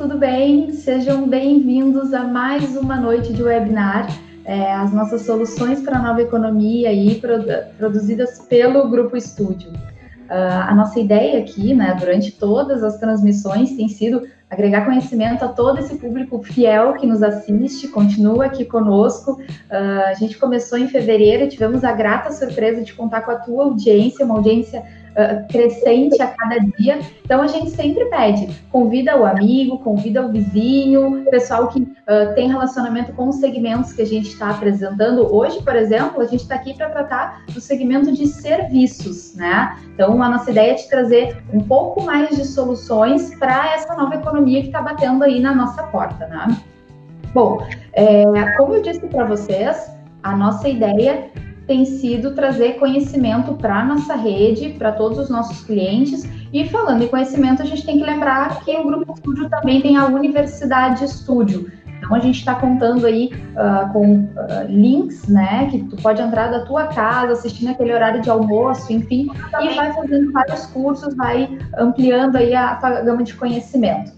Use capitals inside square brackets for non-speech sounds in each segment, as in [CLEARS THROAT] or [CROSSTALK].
tudo bem? Sejam bem-vindos a mais uma noite de webinar. É, as nossas soluções para a nova economia aí, produzidas pelo Grupo Estúdio. Uh, a nossa ideia aqui, né, durante todas as transmissões, tem sido agregar conhecimento a todo esse público fiel que nos assiste, continua aqui conosco. Uh, a gente começou em fevereiro, tivemos a grata surpresa de contar com a tua audiência, uma audiência uh, crescente a cada dia. Então a gente sempre pede, convida o amigo, convida o vizinho, pessoal que uh, tem relacionamento com os segmentos que a gente está apresentando. Hoje, por exemplo, a gente está aqui para tratar do segmento de serviços, né? Então a nossa ideia é te trazer um pouco mais de soluções para essa nova economia que está batendo aí na nossa porta, né? Bom, é, como eu disse para vocês, a nossa ideia tem sido trazer conhecimento para a nossa rede, para todos os nossos clientes. E falando em conhecimento, a gente tem que lembrar que o Grupo Estúdio também tem a Universidade Estúdio. Então a gente está contando aí uh, com uh, links, né, que tu pode entrar da tua casa, assistir naquele horário de almoço, enfim, e vai fazendo vários cursos, vai ampliando aí a tua gama de conhecimento.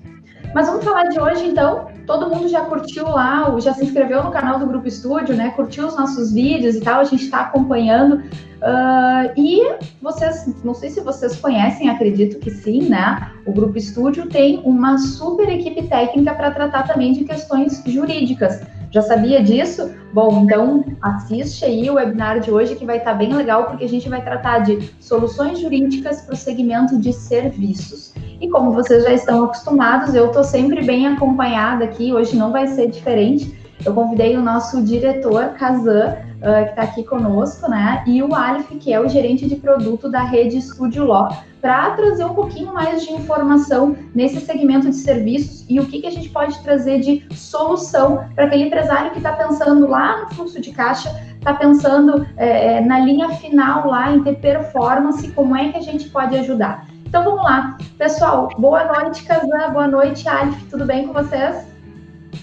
Mas vamos falar de hoje, então. Todo mundo já curtiu lá, já se inscreveu no canal do Grupo Estúdio, né? Curtiu os nossos vídeos e tal, a gente está acompanhando. Uh, e vocês, não sei se vocês conhecem, acredito que sim, né? O Grupo Estúdio tem uma super equipe técnica para tratar também de questões jurídicas. Já sabia disso? Bom, então assiste aí o webinar de hoje que vai estar tá bem legal, porque a gente vai tratar de soluções jurídicas para o segmento de serviços. E como vocês já estão acostumados, eu estou sempre bem acompanhada aqui, hoje não vai ser diferente. Eu convidei o nosso diretor, Kazan, uh, que está aqui conosco, né? E o Alif, que é o gerente de produto da rede Studio Law, para trazer um pouquinho mais de informação nesse segmento de serviços e o que, que a gente pode trazer de solução para aquele empresário que está pensando lá no fluxo de caixa, está pensando é, na linha final lá em ter performance, como é que a gente pode ajudar. Então vamos lá. Pessoal, boa noite, Kazan, boa noite, Alif, tudo bem com vocês?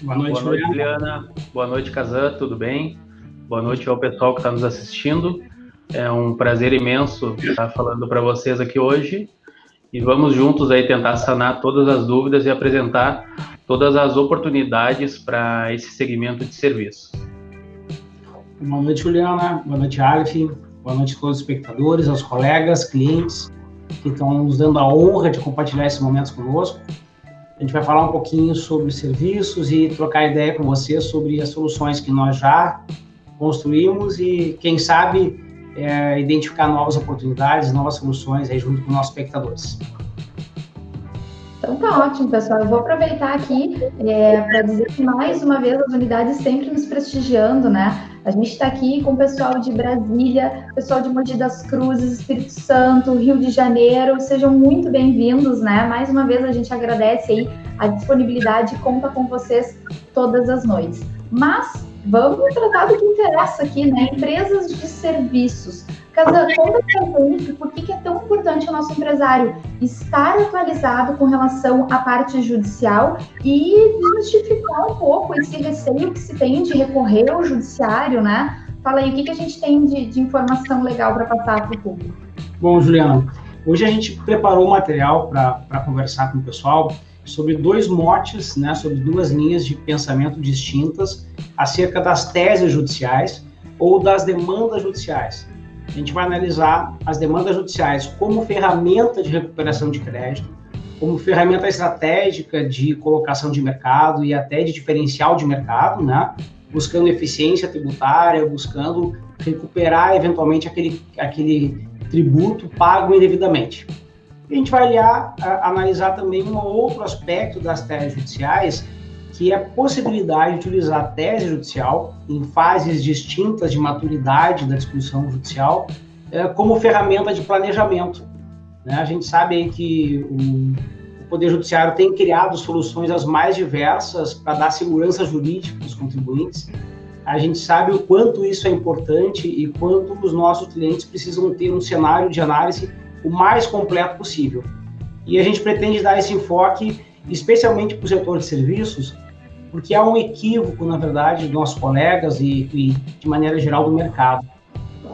Boa noite, boa noite Juliana. Boa noite, Kazan, tudo bem? Boa noite ao pessoal que está nos assistindo. É um prazer imenso estar falando para vocês aqui hoje e vamos juntos aí tentar sanar todas as dúvidas e apresentar todas as oportunidades para esse segmento de serviço. Boa noite, Juliana. Boa noite, Alf. Boa noite a todos os espectadores, aos colegas, clientes que estão nos dando a honra de compartilhar esses momentos conosco. A gente vai falar um pouquinho sobre serviços e trocar ideia com vocês sobre as soluções que nós já construímos e, quem sabe, é, identificar novas oportunidades, novas soluções aí junto com nossos espectadores. Então tá ótimo, pessoal. Eu vou aproveitar aqui é, para dizer que mais uma vez as unidades sempre nos prestigiando, né? A gente está aqui com o pessoal de Brasília, pessoal de Mogi das Cruzes, Espírito Santo, Rio de Janeiro. Sejam muito bem-vindos, né? Mais uma vez a gente agradece aí a disponibilidade e conta com vocês todas as noites. Mas Vamos tratar do que interessa aqui, né? Empresas de serviços. Casa, conta pra gente por que, que é tão importante o nosso empresário estar atualizado com relação à parte judicial e justificar um pouco esse receio que se tem de recorrer ao judiciário, né? Fala aí, o que, que a gente tem de, de informação legal para passar para o público? Bom, Juliana, hoje a gente preparou um material para conversar com o pessoal sobre dois motes, né, sobre duas linhas de pensamento distintas acerca das teses judiciais ou das demandas judiciais. A gente vai analisar as demandas judiciais como ferramenta de recuperação de crédito, como ferramenta estratégica de colocação de mercado e até de diferencial de mercado, né? buscando eficiência tributária, buscando recuperar eventualmente aquele, aquele tributo pago indevidamente. A gente vai aliar, a, analisar também um outro aspecto das teses judiciais, que é a possibilidade de utilizar a tese judicial em fases distintas de maturidade da discussão judicial é, como ferramenta de planejamento. Né? A gente sabe que o, o Poder Judiciário tem criado soluções as mais diversas para dar segurança jurídica para os contribuintes. A gente sabe o quanto isso é importante e quanto os nossos clientes precisam ter um cenário de análise o mais completo possível. E a gente pretende dar esse enfoque, especialmente para o setor de serviços, porque há um equívoco, na verdade, dos nossos colegas e, e de maneira geral, do mercado.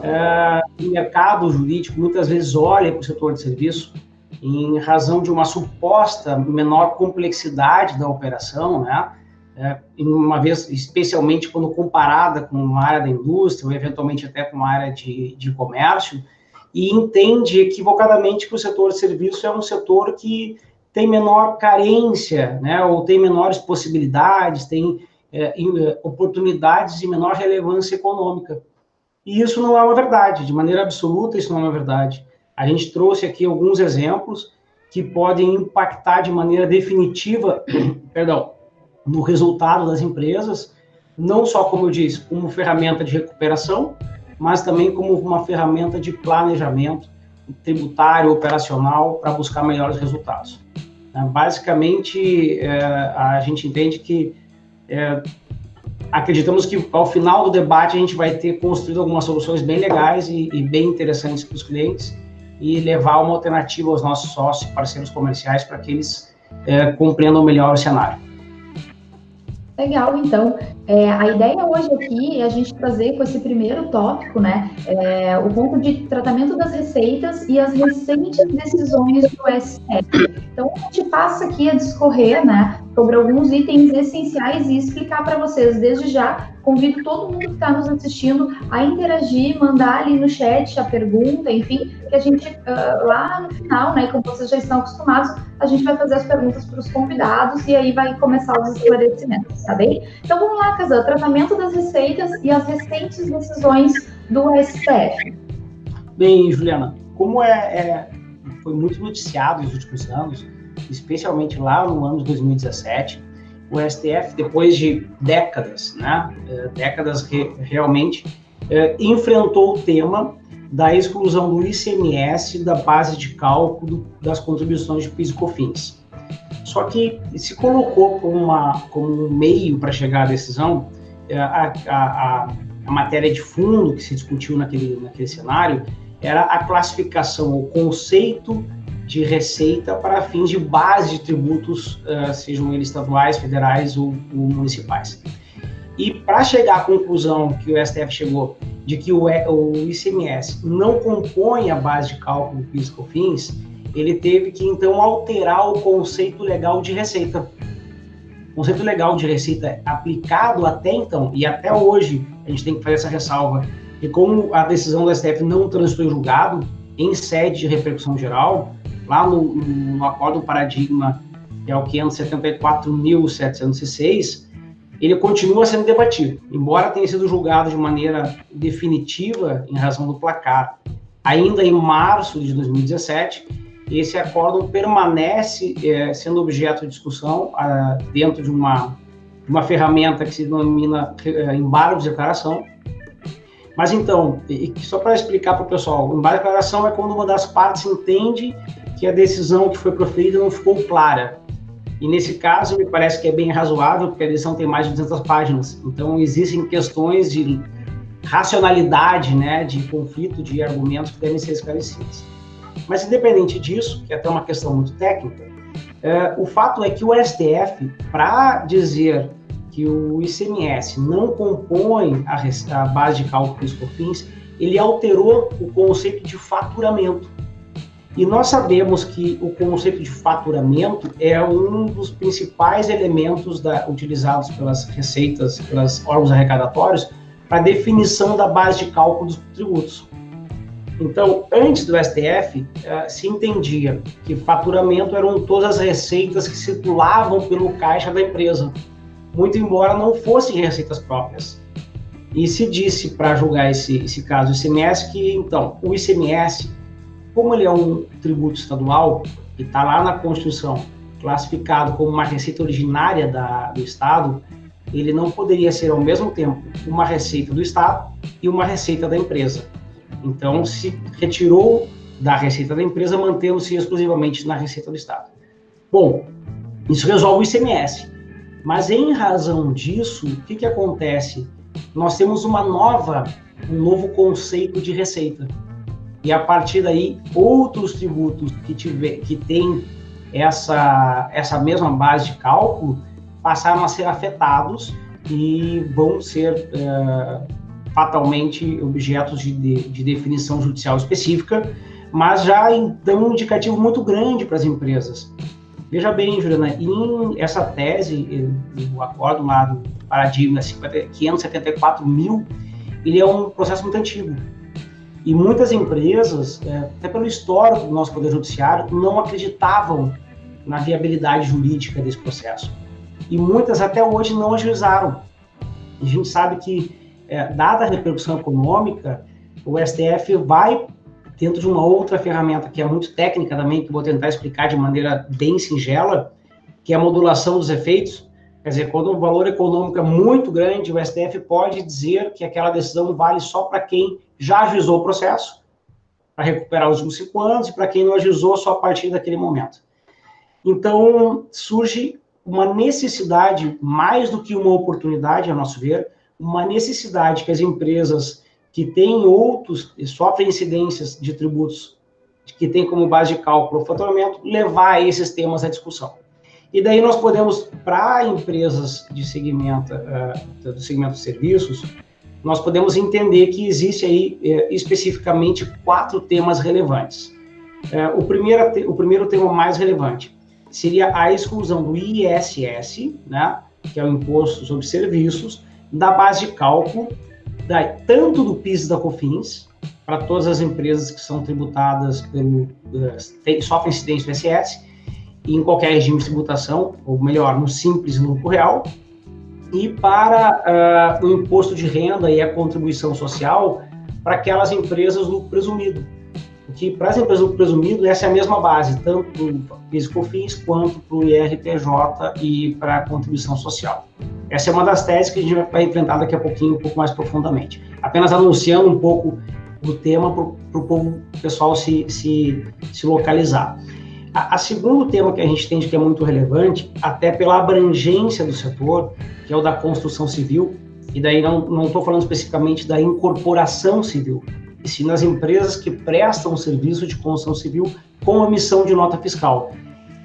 É, o mercado jurídico muitas vezes olha para o setor de serviço em razão de uma suposta menor complexidade da operação, né? É, uma vez, especialmente quando comparada com uma área da indústria, ou eventualmente até com uma área de, de comércio, e entende equivocadamente que o setor de serviço é um setor que tem menor carência, né, ou tem menores possibilidades, tem é, é oportunidades de menor relevância econômica. E isso não é uma verdade, de maneira absoluta, isso não é uma verdade. A gente trouxe aqui alguns exemplos que podem impactar de maneira definitiva, [CLEARS THROAT] perdão, no resultado das empresas, não só, como eu disse, como ferramenta de recuperação, mas também como uma ferramenta de planejamento tributário, operacional, para buscar melhores resultados. É, basicamente, é, a gente entende que é, acreditamos que ao final do debate a gente vai ter construído algumas soluções bem legais e, e bem interessantes para os clientes e levar uma alternativa aos nossos sócios parceiros comerciais para que eles é, compreendam melhor o cenário. Legal, então, é, a ideia hoje aqui é a gente trazer com esse primeiro tópico, né, é, o ponto de tratamento das receitas e as recentes decisões do STF. Então, a gente passa aqui a discorrer, né, sobre alguns itens essenciais e explicar para vocês desde já. Convido todo mundo que está nos assistindo a interagir, mandar ali no chat a pergunta, enfim, que a gente uh, lá no final, né, como vocês já estão acostumados, a gente vai fazer as perguntas para os convidados e aí vai começar os esclarecimentos, tá bem? Então vamos lá, Casal, tratamento das receitas e as recentes decisões do STF. Bem, Juliana, como é, é foi muito noticiado nos últimos anos, especialmente lá no ano de 2017, o STF, depois de décadas, né, é, décadas que realmente é, enfrentou o tema da exclusão do ICMS da base de cálculo das contribuições de PIS e COFINS. Só que se colocou como, uma, como um meio para chegar à decisão é, a, a, a, matéria de fundo que se discutiu naquele, naquele cenário era a classificação, o conceito de receita para fins de base de tributos, uh, sejam eles estaduais, federais ou, ou municipais. E para chegar à conclusão que o STF chegou de que o, o ICMS não compõe a base de cálculo do PIS COFINS, ele teve que então alterar o conceito legal de receita. O conceito legal de receita aplicado até então e até hoje, a gente tem que fazer essa ressalva, e como a decisão do STF não transitou em julgado, em sede de repercussão geral, lá no, no Acordo Paradigma, que é o 574.706, ele continua sendo debatido, embora tenha sido julgado de maneira definitiva em razão do placar. Ainda em março de 2017, esse acórdão permanece é, sendo objeto de discussão ah, dentro de uma, uma ferramenta que se denomina é, embargo de declaração. Mas então, e, só para explicar para o pessoal, de declaração é quando uma das partes entende que a decisão que foi proferida não ficou clara. E nesse caso, me parece que é bem razoável, porque a decisão tem mais de 200 páginas. Então, existem questões de racionalidade, né, de conflito de argumentos que devem ser esclarecidas. Mas, independente disso, que é até uma questão muito técnica, é, o fato é que o STF, para dizer que o ICMS não compõe a, base de cálculo dos COFINS, ele alterou o conceito de faturamento. E nós sabemos que o conceito de faturamento é um dos principais elementos da, utilizados pelas receitas, pelos órgãos arrecadatórios, para definição da base de cálculo dos tributos. Então, antes do STF, eh, se entendia que faturamento eram todas as receitas que circulavam pelo caixa da empresa, muito embora não fossem receitas próprias. E se disse, para julgar esse, esse caso, o ICMS, que, então, o ICMS como ele é um tributo estadual e está lá na Constituição classificado como uma receita originária da, do Estado, ele não poderia ser ao mesmo tempo uma receita do Estado e uma receita da empresa. Então, se retirou da receita da empresa, mantendo-se exclusivamente na receita do Estado. Bom, isso resolve o ICMS. Mas em razão disso, o que, que acontece? Nós temos uma nova, um novo conceito de receita e a partir daí outros tributos que tiver que têm essa essa mesma base de cálculo passaram a ser afetados e vão ser é, fatalmente objetos de, de, de, definição judicial específica, mas já dão um indicativo muito grande para as empresas. Veja bem, Juliana, em essa tese, o acordo lá do paradigma 574 mil, ele é um processo muito antigo. E muitas empresas, é, até pelo histórico do nosso Poder Judiciário, não acreditavam na viabilidade jurídica desse processo. E muitas até hoje não ajuizaram. A gente sabe que, é, dada a repercussão econômica, o STF vai dentro de uma outra ferramenta que é muito técnica também, que vou tentar explicar de maneira bem singela, que é a modulação dos efeitos. Quer dizer, quando o valor econômico é muito grande, o STF pode dizer que aquela decisão vale só para quem já ajuizou o processo, para recuperar os últimos cinco anos, e para quem não ajuizou só a partir daquele momento. Então, surge uma necessidade, mais do que uma oportunidade, a nosso ver, uma necessidade que as empresas que têm outros, sofrem incidências de tributos que têm como base de cálculo o faturamento, levar esses temas à discussão. E daí nós podemos, para empresas de segmento, uh, do segmento de serviços, nós podemos entender que existe aí uh, especificamente quatro temas relevantes. Uh, o, primeiro, o primeiro tema mais relevante seria a exclusão do ISS, né, que é o Imposto sobre Serviços, da base de cálculo da, tanto do PIS e da COFINS, para todas as empresas que são tributadas pelo, uh, sofrem incidência do ISS, em qualquer regime de tributação, ou melhor, no simples e no lucro real, e para uh, o imposto de renda e a contribuição social para aquelas empresas lucro presumido. Porque para as empresas lucro presumido, essa é a mesma base, tanto para o PIS e COFINS quanto para o IRPJ e para a contribuição social. Essa é uma das teses que a gente vai enfrentar daqui a pouquinho, um pouco mais profundamente. Apenas anunciando um pouco o tema para o povo pessoal se, se, se localizar. A, a, segundo tema que a gente entende que é muito relevante, até pela abrangência do setor, que é o da construção civil, e daí não estou falando especificamente da incorporação civil, e nas empresas que prestam serviço de construção civil com emissão de nota fiscal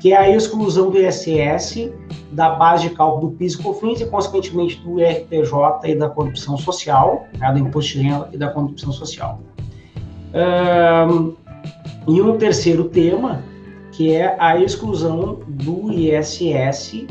que é a exclusão do ISS da base de cálculo do PIS e COFINS e, consequentemente, do RPJ e da corrupção social, né, do imposto de renda e da corrupção social. Um, e um terceiro tema, que é a exclusão do ISS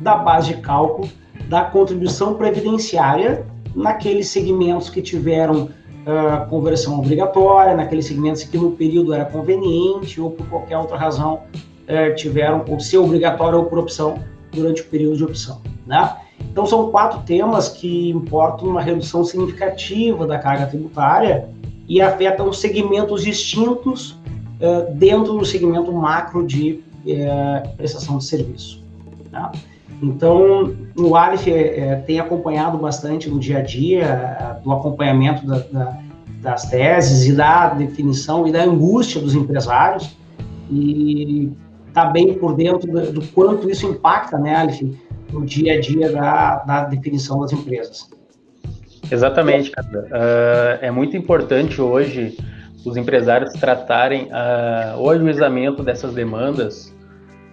da base de cálculo da contribuição previdenciária naqueles segmentos que tiveram uh, conversão obrigatória, naqueles segmentos que no período era conveniente ou por qualquer outra razão é, tiveram o ser obrigatório ou por opção durante o período de opção. Né? Então, são quatro temas que importam uma redução significativa da carga tributária e afetam segmentos distintos é, dentro do segmento macro de é, prestação de serviço. Né? Então, o Alif é, é, tem acompanhado bastante no dia a dia é, do acompanhamento da, da, das teses e da definição e da angústia dos empresários e está bem por dentro do, do, quanto isso impacta, né, Alif, no dia a dia da, da definição das empresas. Exatamente, cara. Uh, é muito importante hoje os empresários tratarem uh, o ajuizamento dessas demandas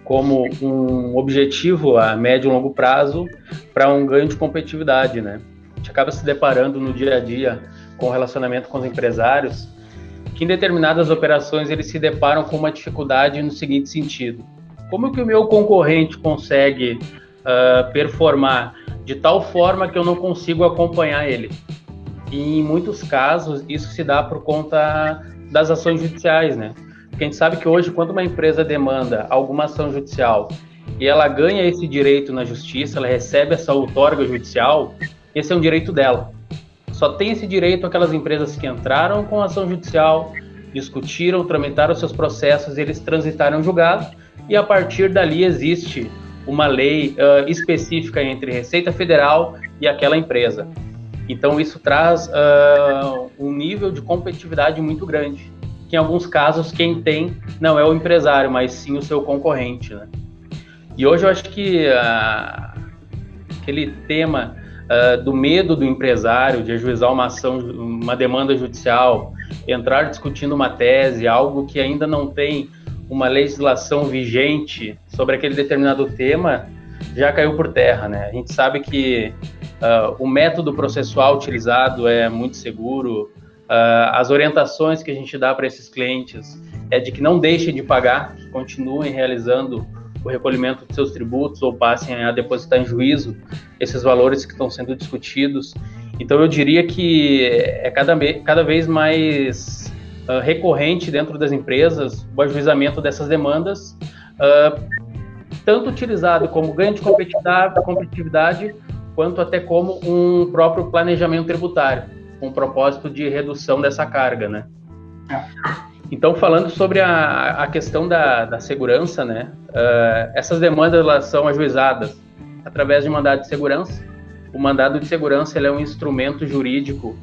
como um objetivo a médio e longo prazo para um ganho de competitividade, né? A gente acaba se deparando no dia a dia com o relacionamento com os empresários que em determinadas operações eles se deparam com uma dificuldade no seguinte sentido: como que o meu concorrente consegue uh, performar de tal forma que eu não consigo acompanhar ele? E em muitos casos isso se dá por conta das ações judiciais, né? Porque a gente sabe que hoje quando uma empresa demanda alguma ação judicial e ela ganha esse direito na justiça, ela recebe essa outorga judicial, esse é um direito dela. Só tem esse direito aquelas empresas que entraram com ação judicial, discutiram, tramitaram seus processos, eles transitaram julgado e a partir dali existe uma lei uh, específica entre Receita Federal e aquela empresa. Então isso traz uh, um nível de competitividade muito grande. Que em alguns casos quem tem não é o empresário, mas sim o seu concorrente. Né? E hoje eu acho que uh, aquele tema uh, do medo do empresário de ajuizar uma ação, uma demanda judicial, entrar discutindo uma tese, algo que ainda não tem uma legislação vigente sobre aquele determinado tema, já caiu por terra, né? A gente sabe que uh, o método processual utilizado é muito seguro, Uh, as orientações que a gente dá para esses clientes é de que não deixem de pagar, que continuem realizando o recolhimento de seus tributos ou passem a depositar em juízo esses valores que estão sendo discutidos. Então, eu diria que é cada, cada vez mais uh, recorrente dentro das empresas o ajuizamento dessas demandas, uh, tanto utilizado como ganho de competitividade, competitividade, quanto até como um próprio planejamento tributário, com o propósito de redução dessa carga, né? É. Então, falando sobre a, a questão da, da segurança, né? Uh, essas demandas elas são ajuizadas através de mandado de segurança. O mandado de segurança é um instrumento jurídico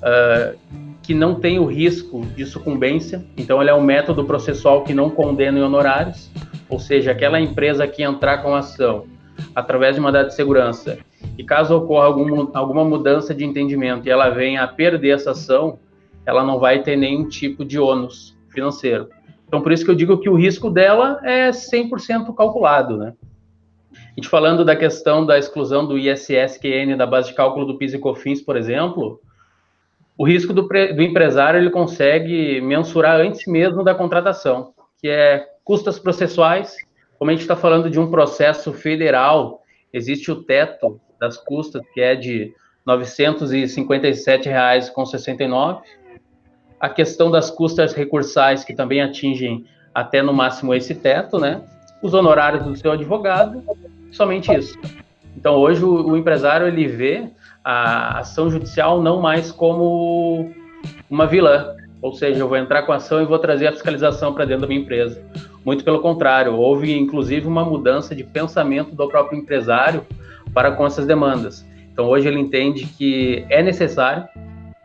uh, que não tem o risco de sucumbência. Então, ele é um método processual que não condena em honorários. Ou seja, aquela empresa que entrar com ação através de mandado de segurança e caso ocorra algum, alguma mudança de entendimento e ela venha a perder essa ação, ela não vai ter nenhum tipo de ônus financeiro. Então, por isso que eu digo que o risco dela é 100% calculado, né? A gente falando da questão da exclusão do ISSQN da base de cálculo do PIS e COFINS, por exemplo, o risco do, do empresário ele consegue mensurar antes mesmo da contratação, que é custas processuais. Como a gente está falando de um processo federal, existe o teto das custas, que é de R$ 957,69 a questão das custas recursais, que também atingem até no máximo esse teto, né? Os honorários do seu advogado, somente isso. Então, hoje, o, o empresário, ele vê a ação judicial não mais como uma vilã, ou seja, eu vou entrar com a ação e vou trazer a fiscalização para dentro da minha empresa. Muito pelo contrário, houve inclusive uma mudança de pensamento do próprio empresário para com essas demandas. Então hoje ele entende que é necessário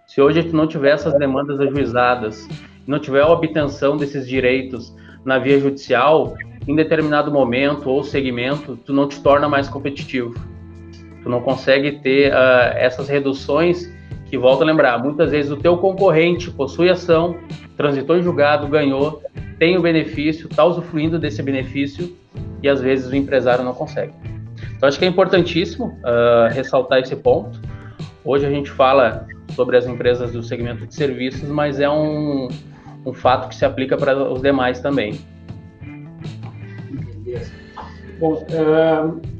se hoje tu não tiver essas demandas ajuizadas, não tiver a obtenção desses direitos na via judicial, em determinado momento ou segmento, tu não te torna mais competitivo. Tu não consegue ter uh, essas reduções que, volto a lembrar, muitas vezes o teu concorrente possui ação, transitou em julgado, ganhou, tem o benefício, está usufruindo desse benefício e às vezes o empresário não consegue. Então acho que é importantíssimo uh, ressaltar esse ponto. Hoje a gente fala sobre as empresas do segmento de serviços, mas é um, um fato que se aplica para os demais também. Beleza. Bom,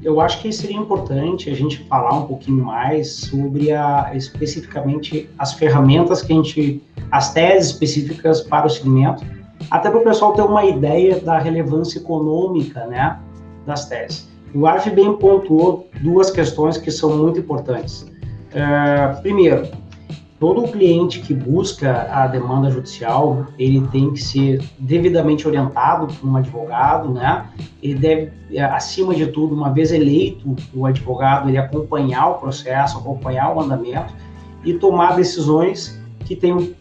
eu acho que seria importante a gente falar um pouquinho mais sobre a, especificamente as ferramentas que a gente, as teses específicas para o segmento, até para o pessoal ter uma ideia da relevância econômica, né, das teses. O Arf bem pontuou duas questões que são muito importantes. Primeiro, todo cliente que busca a demanda judicial, ele tem que ser devidamente orientado por um advogado, né? Ele deve, acima de tudo, uma vez eleito o advogado, ele acompanhar o processo, acompanhar o andamento e tomar decisões que tenham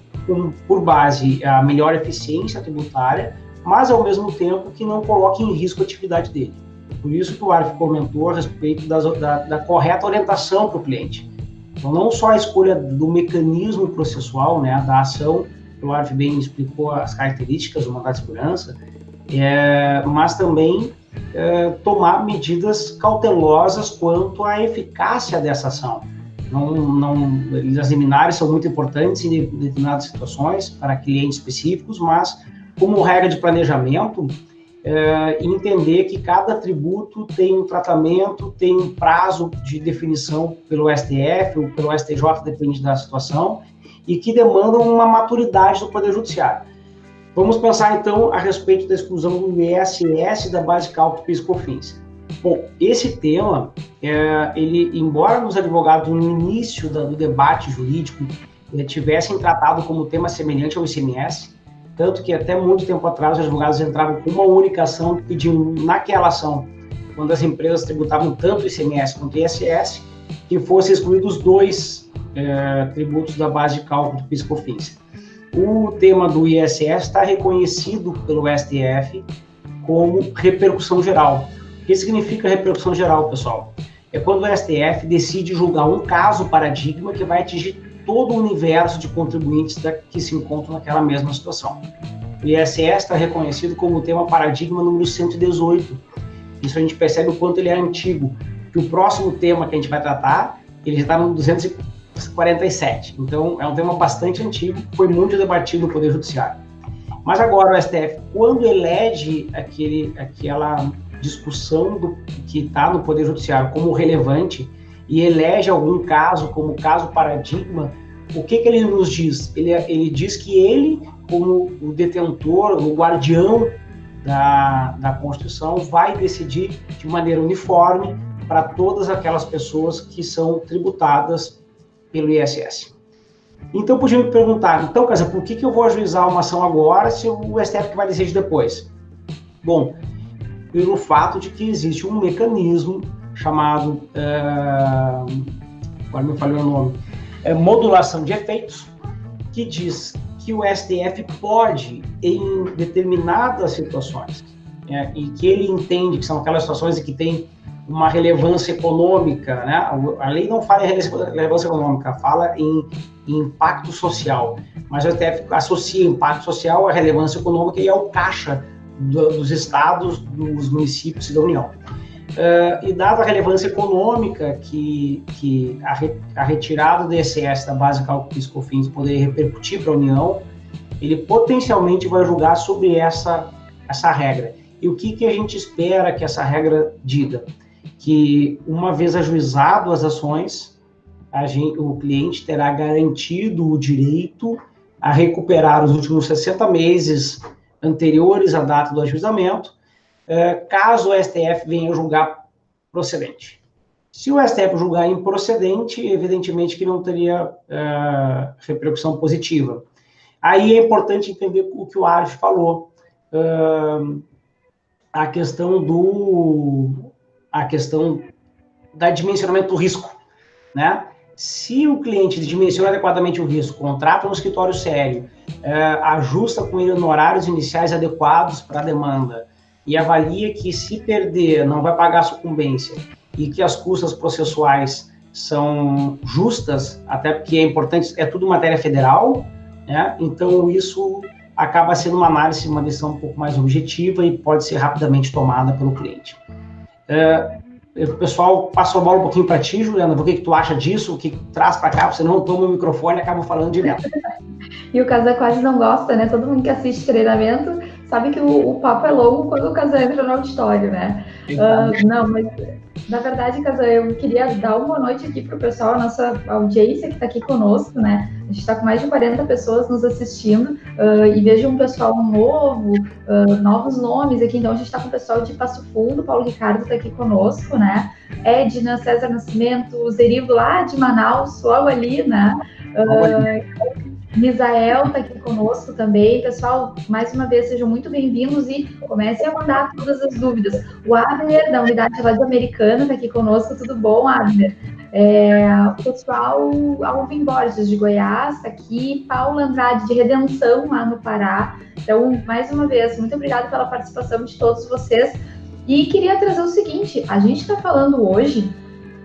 por base a melhor eficiência tributária, mas ao mesmo tempo que não coloque em risco a atividade dele. Por isso que o Arf comentou a respeito das, da, da correta orientação para o cliente então, não só a escolha do mecanismo processual, né, da ação, o Arf bem explicou as características do mandado de segurança, é, mas também é, tomar medidas cautelosas quanto à eficácia dessa ação. Não, não, as liminares são muito importantes em determinadas situações para clientes específicos, mas como regra de planejamento, é, entender que cada tributo tem um tratamento, tem um prazo de definição pelo STF ou pelo STJ, depende da situação, e que demandam uma maturidade do Poder Judiciário. Vamos pensar então a respeito da exclusão do ISS da base de cálculo PIS/COFINS. Bom, esse tema, é, ele, embora os advogados no início do debate jurídico é, tivessem tratado como tema semelhante ao ICMS, tanto que até muito tempo atrás os advogados entravam com uma única ação pedindo naquela ação, quando as empresas tributavam tanto ICMS quanto ISS, que fossem excluídos dois é, tributos da base de cálculo do PIS/COFINS. O tema do ISS está reconhecido pelo STF como repercussão geral. O que significa repercussão geral, pessoal? É quando o STF decide julgar um caso paradigma que vai atingir todo o universo de contribuintes da, que se encontram naquela mesma situação. O ISS está reconhecido como tema paradigma número 118. Isso a gente percebe o quanto ele é antigo. Que o próximo tema que a gente vai tratar, ele já está no 200, 1947. Então, é um tema bastante antigo, foi muito debatido no Poder Judiciário. Mas agora o STF, quando elege aquele, aquela discussão do, que está no Poder Judiciário como relevante e elege algum caso como caso paradigma, o que, que ele nos diz? Ele, ele diz que ele, como o detentor, o guardião da, da Constituição, vai decidir de maneira uniforme para todas aquelas pessoas que são tributadas pelo ISS. Então, podia me perguntar, então, Casa, por que, que eu vou ajuizar uma ação agora se o STF vai decidir depois? Bom, pelo fato de que existe um mecanismo chamado, uh, agora me falei o nome, é modulação de efeitos, que diz que o STF pode, em determinadas situações, é, e que ele entende que são aquelas situações que tem uma relevância econômica, né? A lei não fala em relevância econômica, fala em, em impacto social, mas o STF associa impacto social à relevância econômica e ao caixa do, dos estados, dos municípios e da União. Uh, e dada a relevância econômica que, que a, re, a retirada do ISS da base cálculo PIS/COFINS poderia repercutir para a União, ele potencialmente vai julgar sobre essa, essa regra. E o que, que a gente espera que essa regra diga? Que uma vez ajuizado as ações, gente, o cliente terá garantido o direito a recuperar os últimos 60 meses anteriores à data do ajuizamento, caso o STF venha julgar procedente. Se o STF julgar improcedente, evidentemente que não teria é, repercussão positiva. Aí é importante entender o que o Ares falou, é, a questão do a questão da dimensionamento do risco, né? Se o cliente dimensiona adequadamente o risco, contrata um escritório sério, é, ajusta com ele honorários iniciais adequados para a demanda e avalia que se perder não vai pagar sucumbência e que as custas processuais são justas, até porque é importante, é tudo matéria federal, né? então isso acaba sendo uma análise, uma decisão um pouco mais objetiva e pode ser rapidamente tomada pelo cliente. É, o pessoal passou a bola um pouquinho para ti, Juliana, o que, que tu acha disso, o que traz para cá, você não toma o microfone e acaba falando direto. [LAUGHS] e o Casa quase não gosta, né? Todo mundo que assiste treinamento sabe que o, o papo é longo quando o Casa entra no auditório, né? Uh, não, mas na verdade, Casa, eu queria dar uma boa noite aqui para o pessoal, a nossa audiência que está aqui conosco, né? A gente está com mais de 40 pessoas nos assistindo uh, e vejo um pessoal novo, uh, novos nomes aqui. Então, a gente está com o pessoal de Passo Fundo, Paulo Ricardo está aqui conosco, né? Edna, César Nascimento, Zerivo lá de Manaus, logo ali, né? Uh, Misael está aqui conosco também. Pessoal, mais uma vez, sejam muito bem-vindos e comecem a mandar todas as dúvidas. O Abner, da unidade lá de Americana, está aqui conosco. Tudo bom, Abner? É, o pessoal, Alvin Borges, de Goiás, está aqui. Paula Andrade, de Redenção, lá no Pará. Então, mais uma vez, muito obrigada pela participação de todos vocês. E queria trazer o seguinte: a gente está falando hoje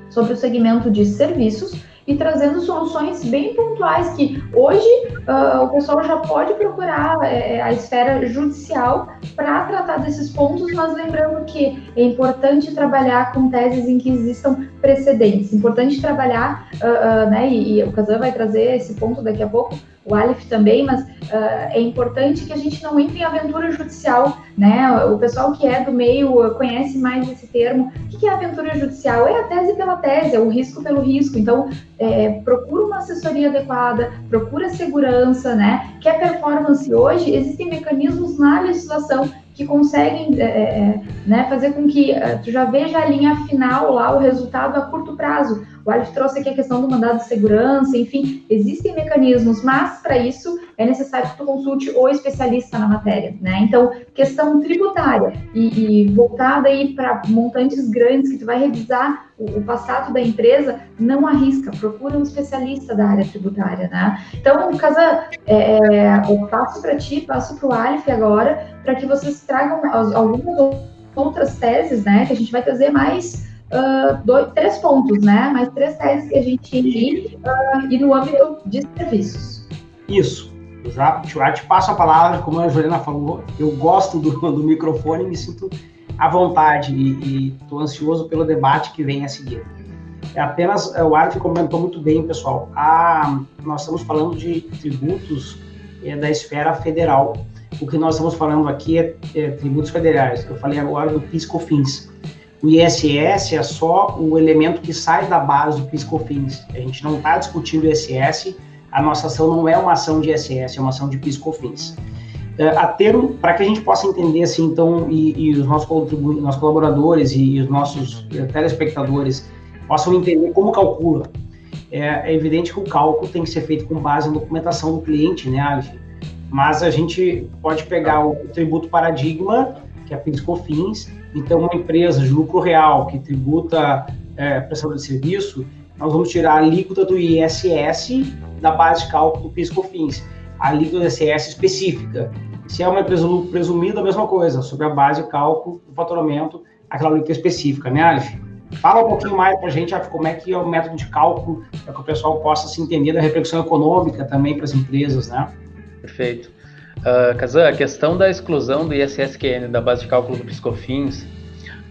sobre o segmento de serviços e trazendo soluções bem pontuais que hoje uh, o pessoal já pode procurar é, a esfera judicial para tratar desses pontos, mas lembrando que é importante trabalhar com teses em que existam precedentes, importante trabalhar, uh, uh, né, e, e o Kazan vai trazer esse ponto daqui a pouco, o Aleph também, mas uh, é importante que a gente não entre em aventura judicial, né? O pessoal que é do meio conhece mais esse termo. O que é aventura judicial? É a tese pela tese, é o risco pelo risco. Então, é, procura uma assessoria adequada, procura segurança, né? Que a performance hoje, existem mecanismos na legislação que conseguem é, é né, fazer com que uh, tu já veja a linha final lá, o resultado a curto prazo. O Alif trouxe aqui a questão do mandado de segurança, enfim, existem mecanismos, mas para isso é necessário que tu consulte o especialista na matéria, né? Então, questão tributária e, e voltada aí para montantes grandes que tu vai revisar o, o, passado da empresa, não arrisca, procura um especialista da área tributária, né? Então, Casa, é, é, eu passo para ti, passo para o Alif agora, para que vocês tragam algumas outras teses, né? Que a gente vai trazer mais uh, dois, três pontos, né? Mais três teses que a gente ir uh, e no âmbito de serviços. Isso. Eu já, já te passo a palavra, como a Juliana falou, eu gosto do, do microfone e me sinto à vontade e estou ansioso pelo debate que vem a seguir. É apenas, é, o Arif comentou muito bem, pessoal, a, nós estamos falando de tributos é, da esfera federal. O que nós estamos falando aqui é, é tributos federais. Eu falei agora do PIS/COFINS. O ISS é só o elemento que sai da base do PIS/COFINS. A gente não está discutindo o ISS, a nossa ação não é uma ação de ISS, é uma ação de PIS/COFINS. É, a termo, para que a gente possa entender assim, então, e, e os nossos, nossos colaboradores e, e os nossos é, telespectadores possam entender como calcula. É, é, evidente que o cálculo tem que ser feito com base na documentação do cliente, né? Mas a gente pode pegar o tributo paradigma, que é a PIS/COFINS, então uma empresa de lucro real que tributa é, de serviço, nós vamos tirar a alíquota do ISS da base de cálculo do PIS/COFINS, a alíquota do ISS específica. Se é uma empresa de lucro presumido, a mesma coisa, sobre a base de cálculo do faturamento, aquela alíquota específica, né, Alif? Fala um pouquinho mais para a gente como é que é o método de cálculo, para que o pessoal possa se entender da repercussão econômica também para as empresas, né? Perfeito. Uh, Kazan, a questão da exclusão do ISSQN da base de cálculo do Piscofins,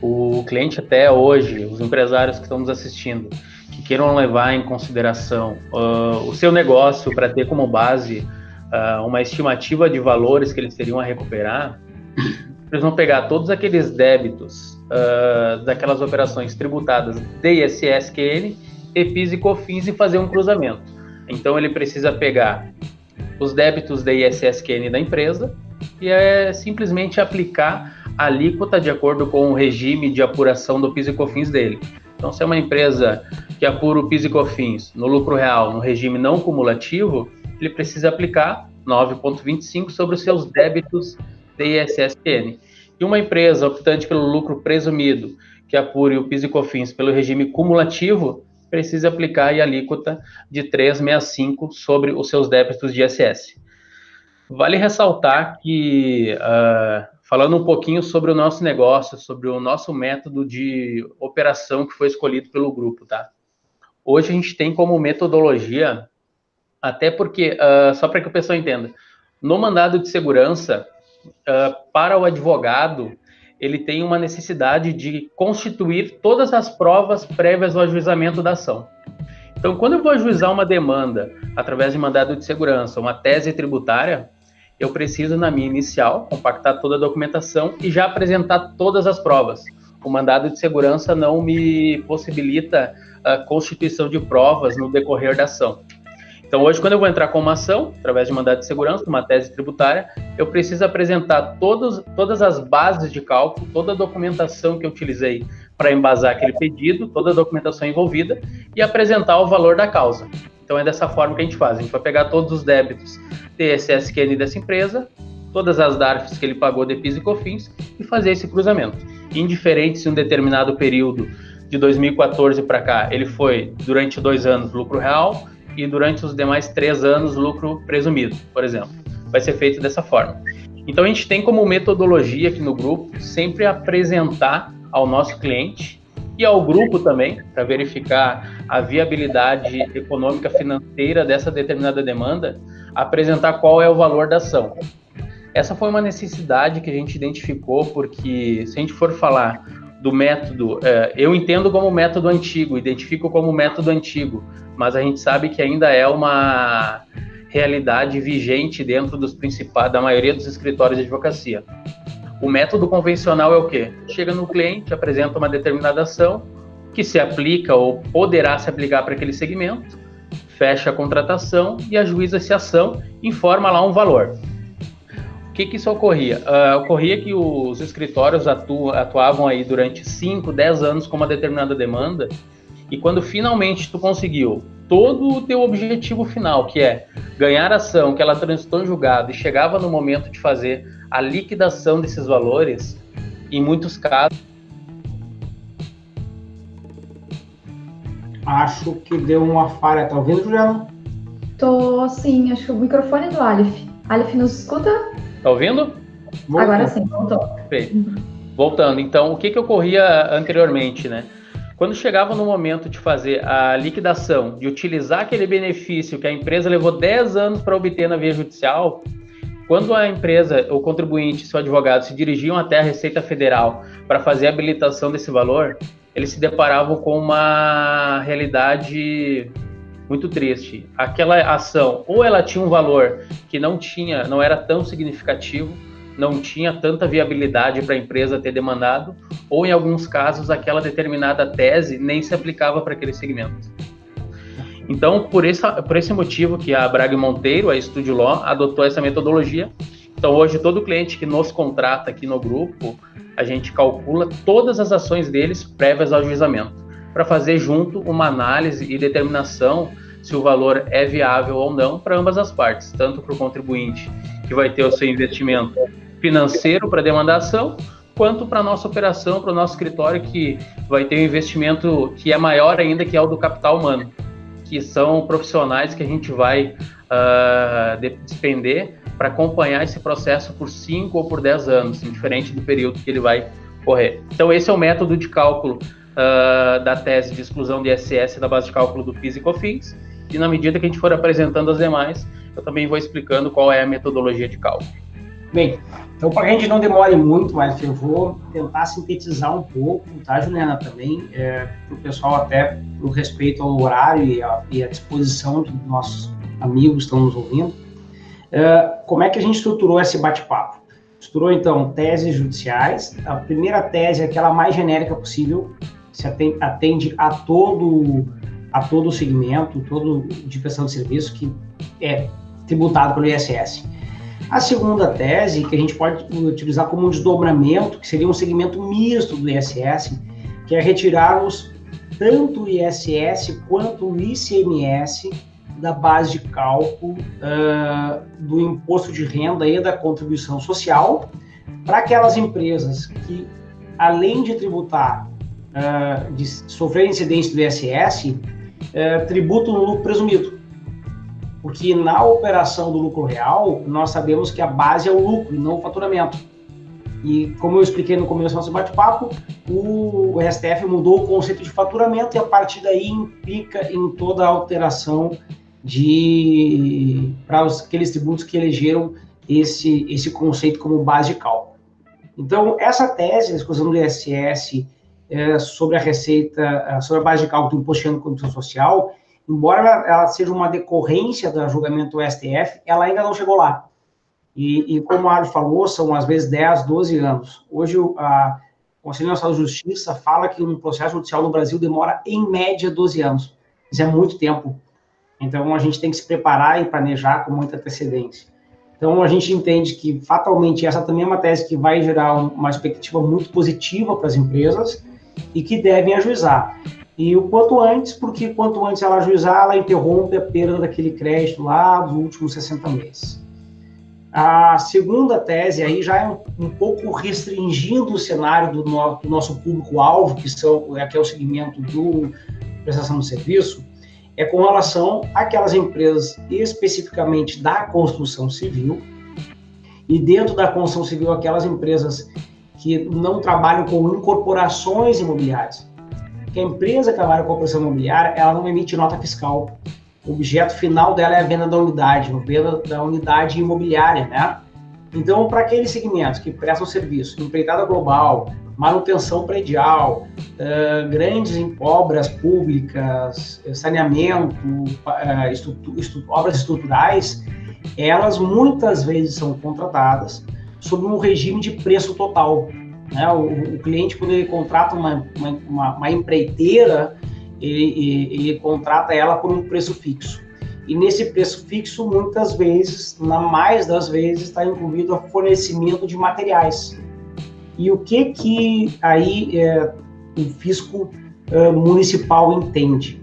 o cliente até hoje, os empresários que estão nos assistindo, que queiram levar em consideração uh, o seu negócio para ter como base uh, uma estimativa de valores que eles teriam a recuperar, [COUGHS] eles vão pegar todos aqueles débitos uh, daquelas operações tributadas de ISSQN, EPIS e COFINS e fazer um cruzamento. Então ele precisa pegar os débitos da ISSQN da empresa e é simplesmente aplicar a alíquota de acordo com o regime de apuração do PIS e COFINS dele. Então, se é uma empresa que apura o PIS e COFINS no lucro real, no regime não cumulativo, ele precisa aplicar 9,25 sobre os seus débitos de ISSQN. E uma empresa optante pelo lucro presumido, que apure o PIS e COFINS pelo regime cumulativo, precisa aplicar a alíquota de 3,65 sobre os seus débitos de ISS. Vale ressaltar que, uh, falando um pouquinho sobre o nosso negócio, sobre o nosso método de operação que foi escolhido pelo grupo, tá? Hoje a gente tem como metodologia, até porque, uh, só para que o pessoal entenda, no mandado de segurança, uh, para o advogado, ele tem uma necessidade de constituir todas as provas prévias ao ajuizamento da ação. Então, quando eu vou ajuizar uma demanda através de mandado de segurança, uma tese tributária, eu preciso, na minha inicial, compactar toda a documentação e já apresentar todas as provas. O mandado de segurança não me possibilita a constituição de provas no decorrer da ação. Então, hoje, quando eu vou entrar com uma ação, através de mandado de segurança, uma tese tributária, eu preciso apresentar todos, todas as bases de cálculo, toda a documentação que eu utilizei para embasar aquele pedido, toda a documentação envolvida e apresentar o valor da causa. Então, é dessa forma que a gente faz. A gente vai pegar todos os débitos TSSQN dessa empresa, todas as DARFs que ele pagou de PIS e COFINS e fazer esse cruzamento. Indiferente se um determinado período de 2014 para cá ele foi durante dois anos lucro real, e durante os demais três anos lucro presumido, por exemplo. Vai ser feito dessa forma. Então a gente tem como metodologia aqui no grupo sempre apresentar ao nosso cliente e ao grupo também, para verificar a viabilidade econômica financeira dessa determinada demanda, apresentar qual é o valor da ação. Essa foi uma necessidade que a gente identificou, porque se a gente for falar do método, é, eu entendo como método antigo, identifico como método antigo, mas a gente sabe que ainda é uma realidade vigente dentro dos principais, da maioria dos escritórios de advocacia. O método convencional é o quê? Chega no cliente, apresenta uma determinada ação que se aplica ou poderá se aplicar para aquele segmento, fecha a contratação e ajuiza essa ação, informa lá um valor que, que isso ocorria? Uh, ocorria que os escritórios atu atuavam aí durante 5, 10 anos com uma determinada demanda, e quando finalmente tu conseguiu todo o teu objetivo final, que é ganhar ação, que ela transitou em julgado e chegava no momento de fazer a liquidação desses valores, em muitos casos. Acho que deu uma falha, tá ouvindo, Juliana? Tô sim, acho que o microfone é do Alif. Alif, nos escuta? Tá ouvindo? Voltou. Agora sim, voltou. Perfeito. Voltando, então, o que, que ocorria anteriormente, né? Quando chegava no momento de fazer a liquidação, de utilizar aquele benefício que a empresa levou 10 anos para obter na via judicial, quando a empresa, o contribuinte e seu advogado se dirigiam até a Receita Federal para fazer a habilitação desse valor, eles se deparavam com uma realidade muito triste. Aquela ação, ou ela tinha um valor que não tinha, não era tão significativo, não tinha tanta viabilidade para a empresa ter demandado, ou em alguns casos aquela determinada tese nem se aplicava para aquele segmento. Então, por, essa, por esse motivo que a Braga Monteiro, a Studio Law, adotou essa metodologia. Então, hoje, todo cliente que nos contrata aqui no grupo, a gente calcula todas as ações deles prévias ao juizamento, para fazer junto uma análise e determinação se o valor é viável ou não para ambas as partes, tanto para o contribuinte, que vai ter o seu investimento financeiro para demandar ação, quanto para a nossa operação, para o nosso escritório, que vai ter um investimento que é maior ainda, que é o do capital humano, que são profissionais que a gente vai uh, despender para acompanhar esse processo por 5 ou por 10 anos, diferente do período que ele vai correr. Então, esse é o método de cálculo uh, da tese de exclusão de ISS da base de cálculo do PIS e COFINS, e na medida que a gente for apresentando as demais, eu também vou explicando qual é a metodologia de cálculo. Bem, então para que a gente não demore muito, mas eu vou tentar sintetizar um pouco, tá, Juliana, também, é, para o pessoal até o respeito ao horário e a, e a disposição dos nossos amigos que estão nos ouvindo. É, como é que a gente estruturou esse bate-papo? Estruturou, então, teses judiciais. A primeira tese é aquela mais genérica possível, se atende, atende a todo a todo o segmento, todo de prestação de serviço que é tributado pelo ISS. A segunda tese, que a gente pode utilizar como um desdobramento, que seria um segmento misto do ISS, que é retirarmos tanto o ISS quanto o ICMS da base de cálculo uh, do imposto de renda e da contribuição social para aquelas empresas que, além de tributar, uh, de sofrer incidência do ISS, uh, tributam no lucro presumido porque na operação do lucro real, nós sabemos que a base é o lucro e não o faturamento. E como eu expliquei no começo do nosso bate-papo, o STF mudou o conceito de faturamento e a partir daí implica em toda a alteração de para aqueles tributos que elegeram esse, esse conceito como base de cálculo. Então, essa tese, a discussão do ISS é, sobre a receita, sobre a base de cálculo do imposto de contribuição social, embora ela, ela, seja uma decorrência do julgamento do STF, ela ainda não chegou lá. E, e como o Mário falou, são às vezes 10, 12 anos. Hoje a, o Conselho Nacional de Justiça fala que um processo judicial no Brasil demora, em média, 12 anos. Isso é muito tempo. Então, a gente tem que se preparar e planejar com muita antecedência. Então, a gente entende que, fatalmente, essa também é uma tese que vai gerar uma expectativa muito positiva para as empresas e que devem ajuizar. E o quanto antes, porque quanto antes ela ajuizar, ela interrompe a perda daquele crédito lá dos últimos 60 meses. A segunda tese aí já é um, um pouco restringindo o cenário do, no, do nosso público-alvo, que, são, é, que é o segmento do prestação de serviço, é com relação àquelas empresas especificamente da construção civil, e dentro da construção civil, aquelas empresas que não trabalham com incorporações imobiliárias que a empresa que trabalha com operação imobiliária, ela não emite nota fiscal. O objeto final dela é a venda da unidade, a venda da unidade imobiliária, né? Então, para aqueles segmentos que prestam serviço, empreitada global, manutenção predial, uh, grandes obras públicas, saneamento, uh, obras estruturais, elas muitas vezes são contratadas sob um regime de preço total. Né? O, o, cliente, quando ele contrata uma, uma, uma empreiteira, ele, ele, contrata ela por um preço fixo. E nesse preço fixo, muitas vezes, na mais das vezes, está incluído o fornecimento de materiais. E o que que aí é, o fisco é, municipal entende?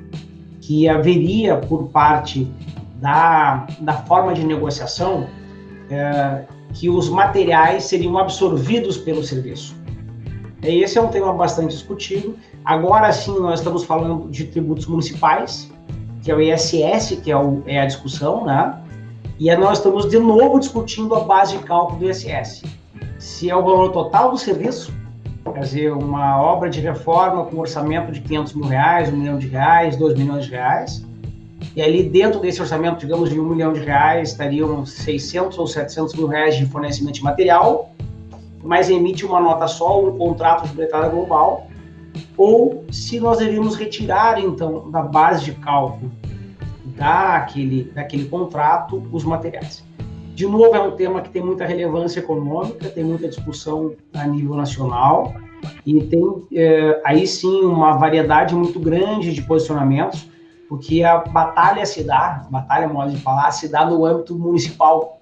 Que haveria por parte da, da forma de negociação é, que os materiais seriam absorvidos pelo serviço. Esse é um tema bastante discutido. Agora sim, nós estamos falando de tributos municipais, que é o ISS, que é, o, é a discussão, né? E nós estamos de novo discutindo a base de cálculo do ISS. Se é o valor total do serviço, quer dizer, uma obra de reforma com orçamento de 500 mil reais, 1 milhão de reais, 2 milhões de reais, e ali dentro desse orçamento, digamos, de 1 milhão de reais, estariam 600 ou 700 mil reais de fornecimento de material, mas emite uma nota só, um contrato de bretada global, ou se nós deveríamos retirar, então, da base de cálculo daquele, daquele contrato os materiais. De novo, é um tema que tem muita relevância econômica, tem muita discussão a nível nacional e tem é, aí sim uma variedade muito grande de posicionamentos, porque a batalha se dá, batalha, modo de falar, se dá no âmbito municipal.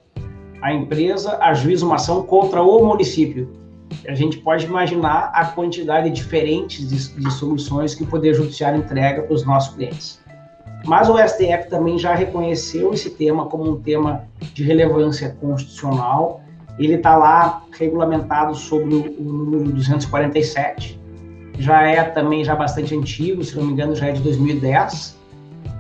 A empresa ajuiza uma ação contra o município. A gente pode imaginar a quantidade diferente de, de soluções que o Poder Judiciário entrega para os nossos clientes. Mas o STF também já reconheceu esse tema como um tema de relevância constitucional. Ele está lá regulamentado sobre o, o, número 247. Já é também já bastante antigo, se não me engano, já é de 2010.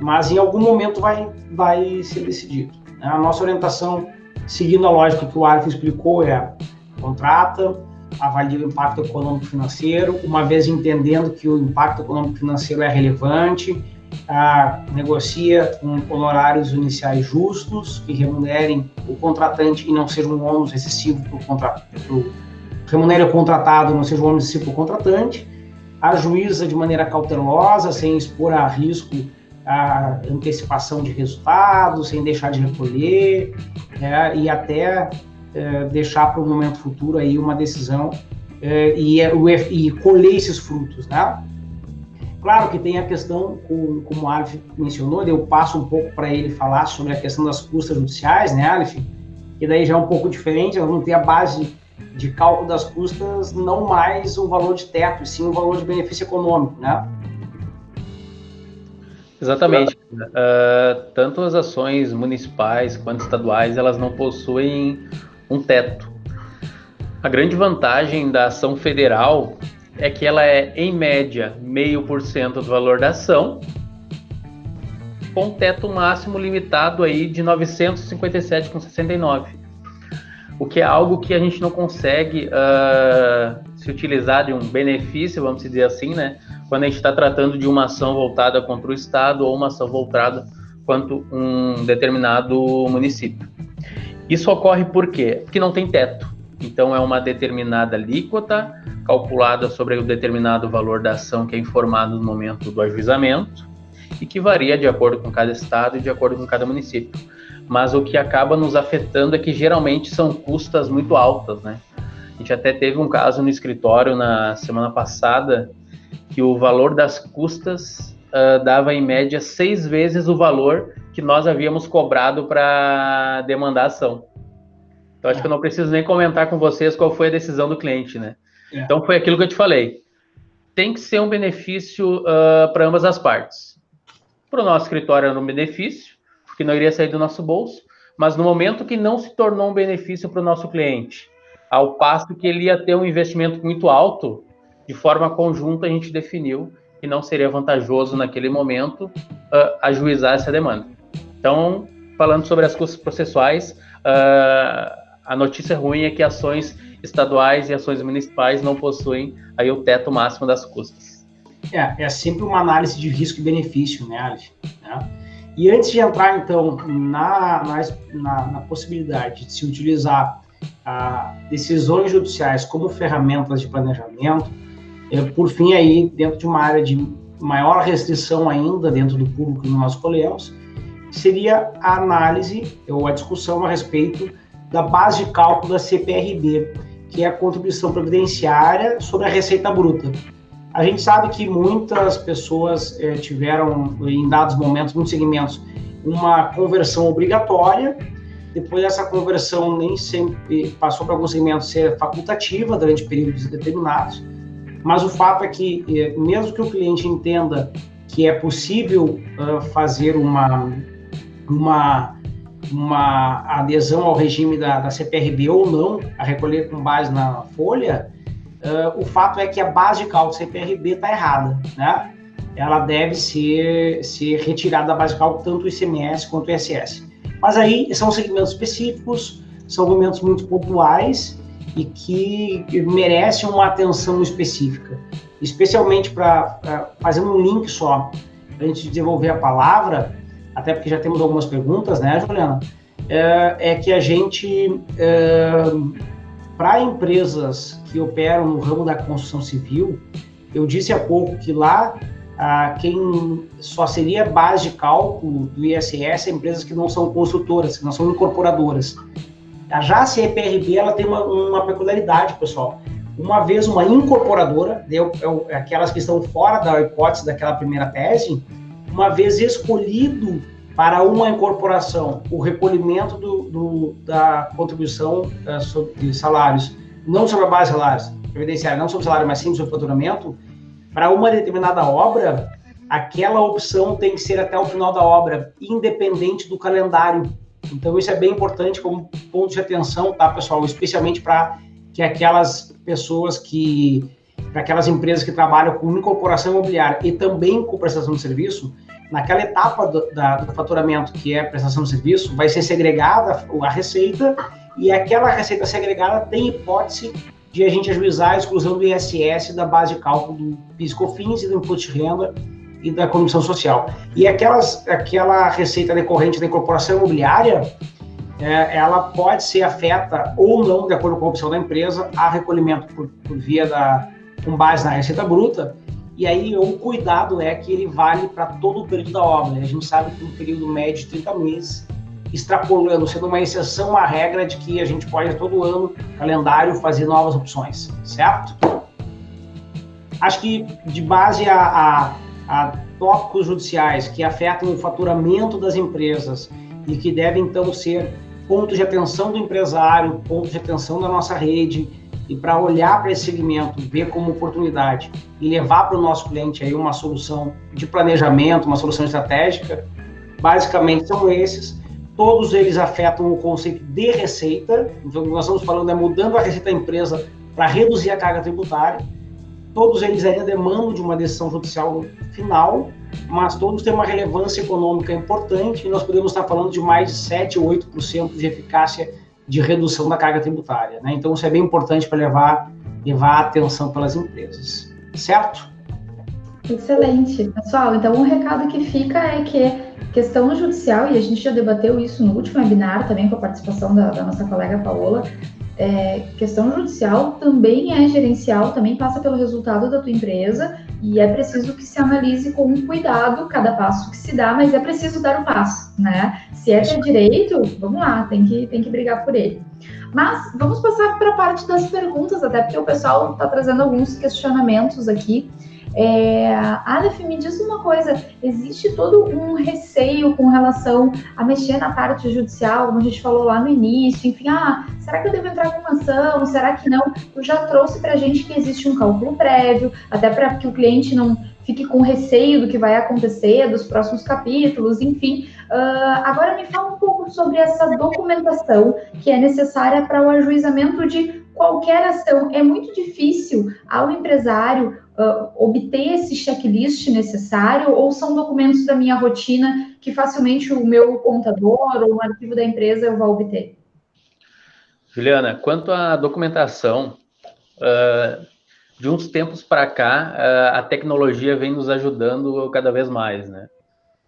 Mas em algum momento vai, vai ser decidido. A nossa orientação, seguindo a lógica que o Arif explicou, é contrata, avalia o impacto econômico financeiro, uma vez entendendo que o impacto econômico financeiro é relevante, a, negocia com honorários iniciais justos, que remunerem o contratante e não seja um ônus excessivo para o contratante. Remunere o contratado, não seja um ônus excessivo para o contratante. Ajuiza de maneira cautelosa, sem expor a risco a antecipação de resultados, sem deixar de recolher, é, e até é, deixar para o momento futuro aí uma decisão é, e, e colher esses frutos, né? Claro que tem a questão, como, como o Alif mencionou, eu passo um pouco para ele falar sobre a questão das custas judiciais, né, Alif? Que daí já é um pouco diferente, nós vamos ter a base de cálculo das custas, não mais o valor de teto, sim o valor de benefício econômico, né? Exatamente. Uh, tanto as ações municipais quanto estaduais, elas não possuem um teto. A grande vantagem da ação federal é que ela é, em média, meio por cento do valor da ação, com um teto máximo limitado aí de 957,69. O que é algo que a gente não consegue uh, se utilizar de um benefício, vamos dizer assim, né? Quando a gente está tratando de uma ação voltada contra o Estado ou uma ação voltada contra um determinado município. Isso ocorre por quê? Porque não tem teto. Então, é uma determinada alíquota calculada sobre o determinado valor da ação que é informado no momento do ajuizamento e que varia de acordo com cada estado e de acordo com cada município. Mas o que acaba nos afetando é que geralmente são custas muito altas, né? A gente até teve um caso no escritório na semana passada que o valor das custas uh, dava em média seis vezes o valor que nós havíamos cobrado para demandar ação. Então acho que eu não preciso nem comentar com vocês qual foi a decisão do cliente, né? É. Então foi aquilo que eu te falei. Tem que ser um benefício uh, para ambas as partes. Para o nosso escritório era um benefício, porque não iria sair do nosso bolso, mas no momento que não se tornou um benefício para o nosso cliente, ao passo que ele ia ter um investimento muito alto, de forma conjunta a gente definiu que não seria vantajoso naquele momento uh, ajuizar essa demanda. Então, falando sobre as custas processuais, uh, a notícia ruim é que ações estaduais e ações municipais não possuem aí o teto máximo das custas. É, é sempre uma análise de risco e benefício, né, Alif? Né? E antes de entrar, então, na, na, na possibilidade de se utilizar ah, decisões judiciais como ferramentas de planejamento, é, por fim, aí, dentro de uma área de maior restrição ainda dentro do público que nós escolhemos, seria a análise ou a discussão a respeito da base de cálculo da CPRB, que é a contribuição previdenciária sobre a receita bruta. A gente sabe que muitas pessoas eh, tiveram, em dados momentos, muitos segmentos, uma conversão obrigatória. Depois, essa conversão nem sempre passou para alguns segmentos ser facultativa durante períodos determinados. Mas o fato é que, eh, mesmo que o cliente entenda que é possível uh, fazer uma, uma uma adesão ao regime da, da CPRB ou não, a recolher com base na folha, uh, o fato é que a base de cálculo CPRB está errada, né? Ela deve ser, ser retirada da base de cálculo tanto o ICMS quanto o ISS. Mas aí são segmentos específicos, são momentos muito pontuais e que merecem uma atenção específica, especialmente para fazer um link só, antes de desenvolver a palavra, até porque já temos algumas perguntas, né, Juliana? É, é que a gente, é, para empresas que operam no ramo da construção civil, Eu disse há pouco que lá ah, quem só seria base de cálculo do ISS é empresas que não são construtoras, que não são incorporadoras. Já a CEPRB ela tem uma, uma peculiaridade, pessoal. Uma vez uma incorporadora, deu, é, aquelas que estão fora da hipótese daquela primeira tese, uma vez escolhido para uma incorporação o recolhimento do, do, da contribuição uh, de salários, não sobre a base de salários, previdenciária, não sobre salário, mas sim sobre faturamento, para uma determinada obra, aquela opção tem que ser até o final da obra, independente do calendário. Então, isso é bem importante como ponto de atenção, tá, pessoal? Especialmente para que aquelas pessoas que, para aquelas empresas que trabalham com incorporação imobiliária e também com prestação de serviço, naquela etapa do, da, do faturamento, que é prestação de serviço, vai ser segregada a receita e aquela receita segregada tem hipótese de a gente ajuizar a exclusão do ISS da base de cálculo do PIS/COFINS e do imposto de renda e da comissão social. E aquelas, aquela receita decorrente da incorporação imobiliária, é, ela pode ser afeta ou não, de acordo com a opção da empresa, a recolhimento por, por via da com base na receita bruta e aí o cuidado é que ele vale para todo o período da obra. A gente sabe que no período médio de 30 meses, extrapolando, sendo uma exceção à regra de que a gente pode todo ano, calendário, fazer novas opções, certo? Acho que de base a, a, a tópicos judiciais que afetam o faturamento das empresas e que devem então ser pontos de atenção do empresário, pontos de atenção da nossa rede, e para olhar para esse segmento, ver como oportunidade e levar para o nosso cliente aí uma solução de planejamento, uma solução estratégica, basicamente são esses. Todos eles afetam o conceito de receita. Então, nós estamos falando é mudando a receita da empresa para reduzir a carga tributária. Todos eles ainda demandam de uma decisão judicial final, mas todos têm uma relevância econômica importante e nós podemos estar falando de mais de 7 ou 8% de eficácia de redução da carga tributária. Né? Então, isso é bem importante para levar, levar atenção pelas empresas. Certo? Excelente. Pessoal, então um recado que fica é que questão judicial, e a gente já debateu isso no último webinar também com a participação da, da nossa colega Paola, é, questão judicial também é gerencial, também passa pelo resultado da tua empresa e é preciso que se analise com cuidado cada passo que se dá, mas é preciso dar um passo, né? Se é ter direito, vamos lá, tem que, tem que brigar por ele. Mas vamos passar para a parte das perguntas, até porque o pessoal está trazendo alguns questionamentos aqui. É, Aleph, me diz uma coisa: existe todo um receio com relação a mexer na parte judicial, como a gente falou lá no início, enfim, ah, será que eu devo entrar com ação? Será que não? Tu já trouxe para a gente que existe um cálculo prévio, até para que o cliente não fique com receio do que vai acontecer, dos próximos capítulos, enfim. Uh, agora me fala um pouco sobre essa documentação que é necessária para o ajuizamento de qualquer ação. É muito difícil ao empresário uh, obter esse checklist necessário ou são documentos da minha rotina que facilmente o meu contador ou o arquivo da empresa eu vou obter? Juliana, quanto à documentação, uh, de uns tempos para cá, uh, a tecnologia vem nos ajudando cada vez mais, né?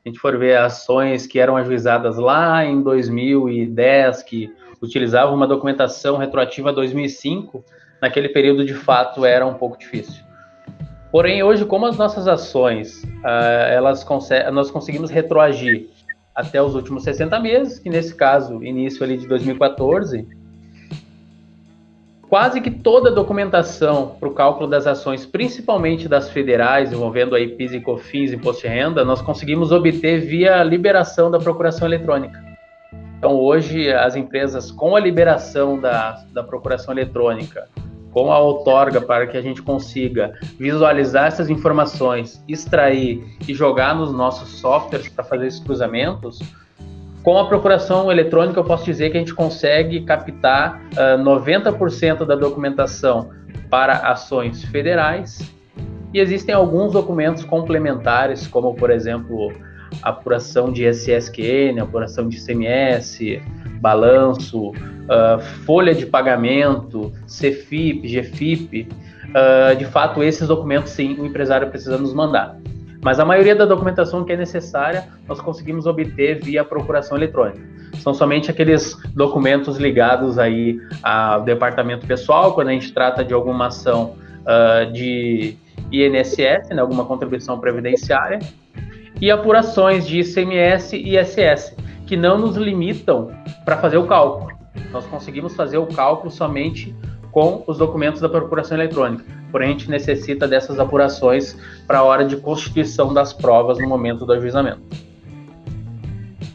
a gente for ver ações que eram ajuizadas lá em 2010, que utilizavam uma documentação retroativa a 2005, naquele período de fato era um pouco difícil. Porém, hoje, como as nossas ações, uh, elas nós conseguimos retroagir até os últimos 60 meses, que nesse caso, início ali de 2014, quase que toda a documentação para o cálculo das ações, principalmente das federais, envolvendo aí PIS e COFINS, Imposto de Renda, nós conseguimos obter via liberação da procuração eletrônica. Então, hoje, as empresas, com a liberação da, da procuração eletrônica, com a outorga para que a gente consiga visualizar essas informações, extrair e jogar nos nossos softwares para fazer esses cruzamentos, com a procuração eletrônica eu posso dizer que a gente consegue captar uh, ah, 90% da documentação para ações federais. E existem alguns documentos complementares, como por exemplo apuração de SSQN, apuração de CMS, balanço, uh, folha de pagamento, CFIP, GFIP. Uh, de fato, esses documentos, sim, o empresário precisa nos mandar. Mas a maioria da documentação que é necessária, nós conseguimos obter via procuração eletrônica. São somente aqueles documentos ligados aí ao departamento pessoal, quando a gente trata de alguma ação uh, de INSS, né, alguma contribuição previdenciária, e apurações de ICMS e ISS, que não nos limitam para fazer o cálculo. Nós conseguimos fazer o cálculo somente com os documentos da procuração eletrônica. Porém, a gente necessita dessas apurações para a hora de constituição das provas no momento do ajuizamento.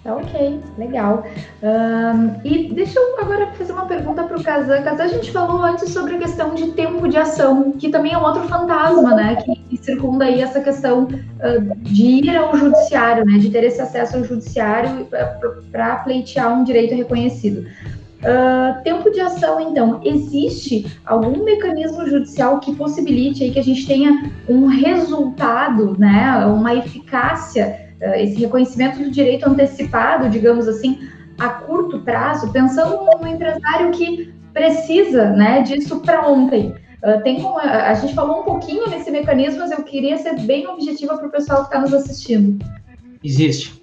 Tá ok, legal. Um, e deixa eu agora fazer uma pergunta para o Kazan. Kazan, a gente falou antes sobre a questão de tempo de ação, que também é um outro fantasma, né? Que, que circunda aí essa questão uh, de ir ao judiciário, né? De ter esse acesso ao judiciário para pleitear um direito reconhecido. Uh, tempo de ação, então, existe algum mecanismo judicial que possibilite aí que a gente tenha um resultado, né, uma eficácia, esse reconhecimento do direito antecipado, digamos assim, a curto prazo, pensando no empresário que precisa, né, disso para ontem. Uh, tem como, a, a gente falou um pouquinho nesse mecanismo, mas eu queria ser bem objetiva para o pessoal que está nos assistindo. Existe.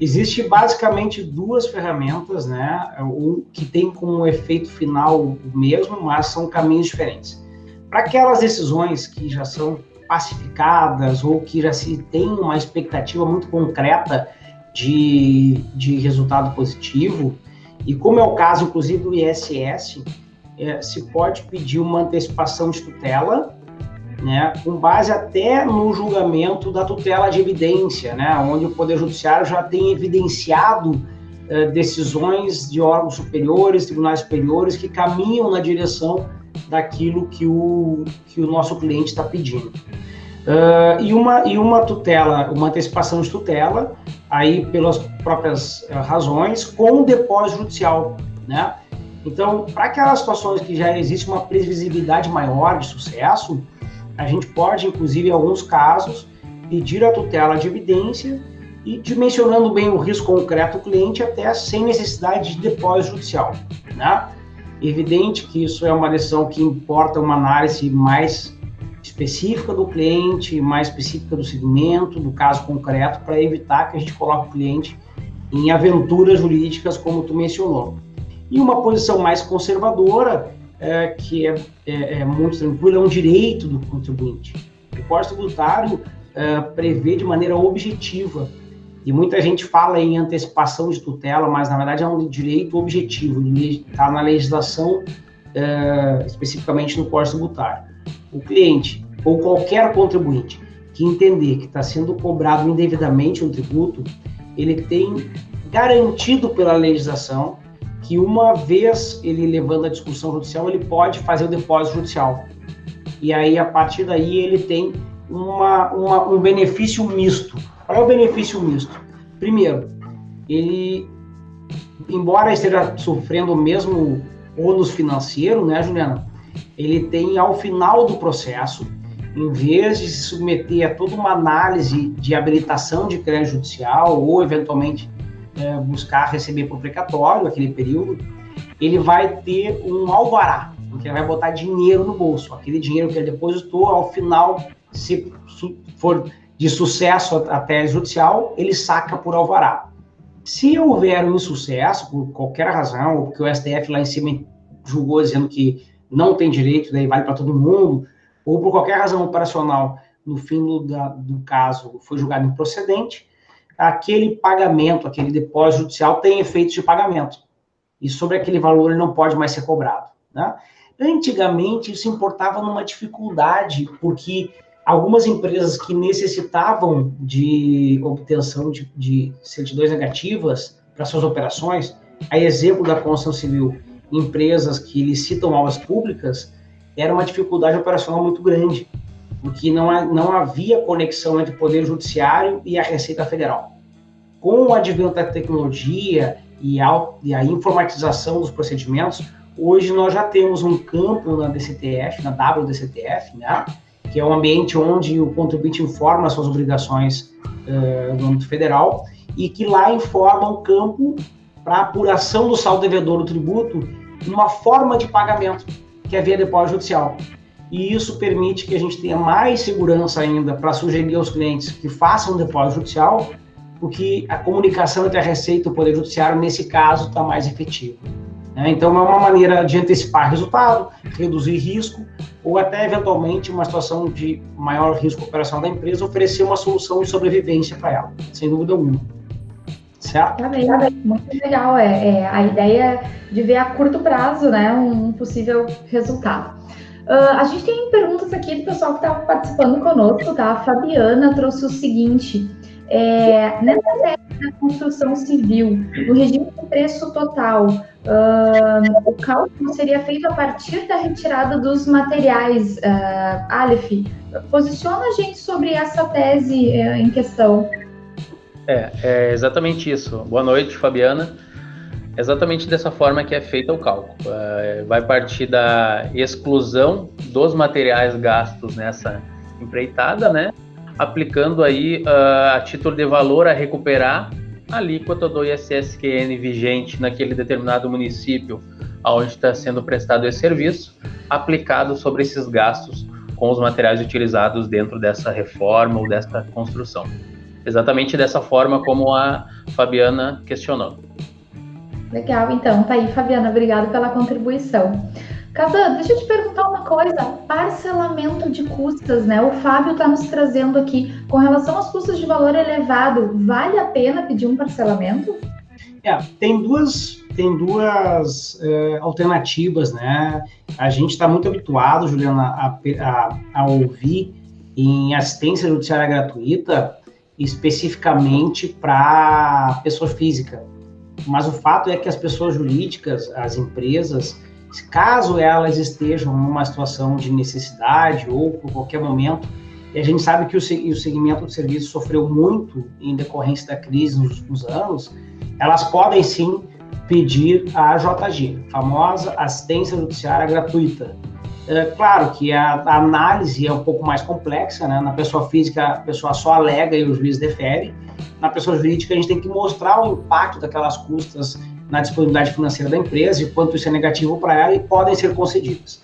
Existe basicamente duas ferramentas, né, um, que tem como efeito final o mesmo, mas são caminhos diferentes. Para aquelas decisões que já são pacificadas ou que já se tem uma expectativa muito concreta de, de resultado positivo, e como é o caso, inclusive, do ISS, é, se pode pedir uma antecipação de tutela né, com base até no julgamento da tutela de evidência, né, onde o Poder Judiciário já tem evidenciado eh, decisões de órgãos superiores, tribunais superiores, que caminham na direção daquilo que o, que o nosso cliente está pedindo. Uh, e, uma, e uma tutela, uma antecipação de tutela, aí pelas próprias uh, razões, com depósito judicial, né? Então, para aquelas situações que já existe uma previsibilidade maior de sucesso, a gente pode, inclusive, em alguns casos, pedir a tutela de evidência e dimensionando bem o risco concreto do cliente até sem necessidade de depósito judicial. Né? Evidente que isso é uma decisão que importa uma análise mais específica do cliente, mais específica do segmento, do caso concreto, para evitar que a gente coloque o cliente em aventuras jurídicas, como tu mencionou. E uma posição mais conservadora é, que é, é, é, muito tranquilo, é um direito do contribuinte. O Código Tributário é, prevê de maneira objetiva, e muita gente fala em antecipação de tutela, mas na verdade é um direito objetivo, está na legislação, é, especificamente no Código Tributário. O cliente ou qualquer contribuinte que entender que está sendo cobrado indevidamente um tributo, ele tem garantido pela legislação que uma vez ele levando a discussão judicial, ele pode fazer o depósito judicial. E aí, a partir daí, ele tem uma, uma, um benefício misto. Qual é o benefício misto? Primeiro, ele, embora esteja sofrendo o mesmo ônus financeiro, né, Juliana? Ele tem, ao final do processo, em vez de se submeter a toda uma análise de habilitação de crédito judicial ou, eventualmente, é, buscar receber por precatório aquele período, ele vai ter um alvará, porque ele vai botar dinheiro no bolso. Aquele dinheiro que ele depositou, ao final, se for de sucesso até judicial, ele saca por alvará. Se houver um insucesso, por qualquer razão, ou porque o STF lá em cima julgou dizendo que não tem direito, daí vale para todo mundo, ou por qualquer razão operacional, no fim do, da, do caso foi julgado improcedente, aquele pagamento, aquele depósito judicial tem efeitos de pagamento. E sobre aquele valor ele não pode mais ser cobrado. Né? Antigamente, isso importava numa dificuldade, porque algumas empresas que necessitavam de obtenção de, de certidões negativas para suas operações, a exemplo da construção civil, empresas que licitam obras públicas, era uma dificuldade operacional muito grande porque não, não havia conexão entre o Poder Judiciário e a Receita Federal. Com o advento da tecnologia e a, e a informatização dos procedimentos, hoje nós já temos um campo na DCTF, na WDCTF, né, que é um ambiente onde o contribuinte informa suas obrigações uh, no âmbito federal e que lá informa um campo para apuração do saldo devedor do tributo numa forma de pagamento, que é via depósito judicial e isso permite que a gente tenha mais segurança ainda para sugerir aos clientes que façam depósito judicial, porque a comunicação entre a Receita e o Poder Judiciário, nesse caso, está mais efetiva. Né? Então, é uma maneira de antecipar resultado, reduzir risco, ou até, eventualmente, uma situação de maior risco operacional da empresa, oferecer uma solução de sobrevivência para ela, sem dúvida alguma. Certo? Tá bem, tá bem. Muito legal. É, é, a ideia de ver a curto prazo né, um possível resultado. Uh, a gente tem perguntas aqui do pessoal que estava participando conosco, tá? A Fabiana trouxe o seguinte: é, nessa tese da construção civil, no regime de preço total, uh, o cálculo seria feito a partir da retirada dos materiais. Uh, Aleph, posiciona a gente sobre essa tese uh, em questão. É, é exatamente isso. Boa noite, Fabiana exatamente dessa forma que é feito o cálculo. Uh, vai partir da exclusão dos materiais gastos nessa empreitada, né? Aplicando aí uh, a título de valor a recuperar a alíquota do ISSQN vigente naquele determinado município onde está sendo prestado esse serviço, aplicado sobre esses gastos com os materiais utilizados dentro dessa reforma ou dessa construção. Exatamente dessa forma como a Fabiana questionou. Legal, então, tá aí, Fabiana, obrigada pela contribuição. Casan, deixa eu te perguntar uma coisa, parcelamento de custas, né? O Fábio está nos trazendo aqui, com relação aos custos de valor elevado, vale a pena pedir um parcelamento? É, tem duas, tem duas é, alternativas, né? A gente está muito habituado, Juliana, a, a, a ouvir em assistência judiciária gratuita, especificamente para pessoa física mas o fato é que as pessoas jurídicas, as empresas, caso elas estejam numa situação de necessidade ou por qualquer momento, e a gente sabe que o, segmento de serviço sofreu muito em decorrência da crise nos últimos anos, elas podem sim pedir a JG, famosa assistência judiciária gratuita. É, claro que a, a, análise é um pouco mais complexa, né? Na pessoa física, a pessoa só alega e o juiz defere, na pessoa jurídica, a gente tem que mostrar o impacto daquelas custas na disponibilidade financeira da empresa e quanto isso é negativo para ela e podem ser concedidas.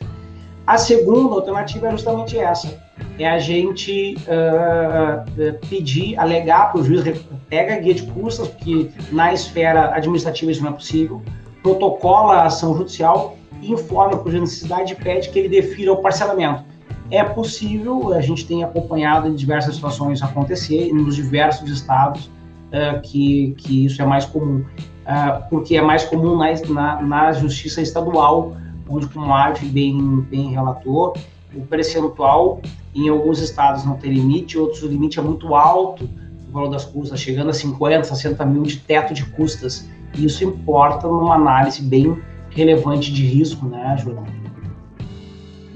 A segunda alternativa é justamente essa: é a gente uh, pedir, alegar para o juiz, pega a guia de custas, porque na esfera administrativa isso não é possível, protocola a ação judicial e informa juiz necessidade e pede que ele defira o parcelamento. É possível, a gente tem acompanhado em diversas situações acontecer, nos diversos estados, uh, que, que isso é mais comum. Uh, porque é mais comum na, na, na, justiça estadual, onde, como o Arte bem, bem relatou, o percentual em alguns estados não tem limite, outros o limite é muito alto, o valor das custas, chegando a 50, 60 mil de teto de custas. Isso importa numa análise bem relevante de risco, né, Juliana?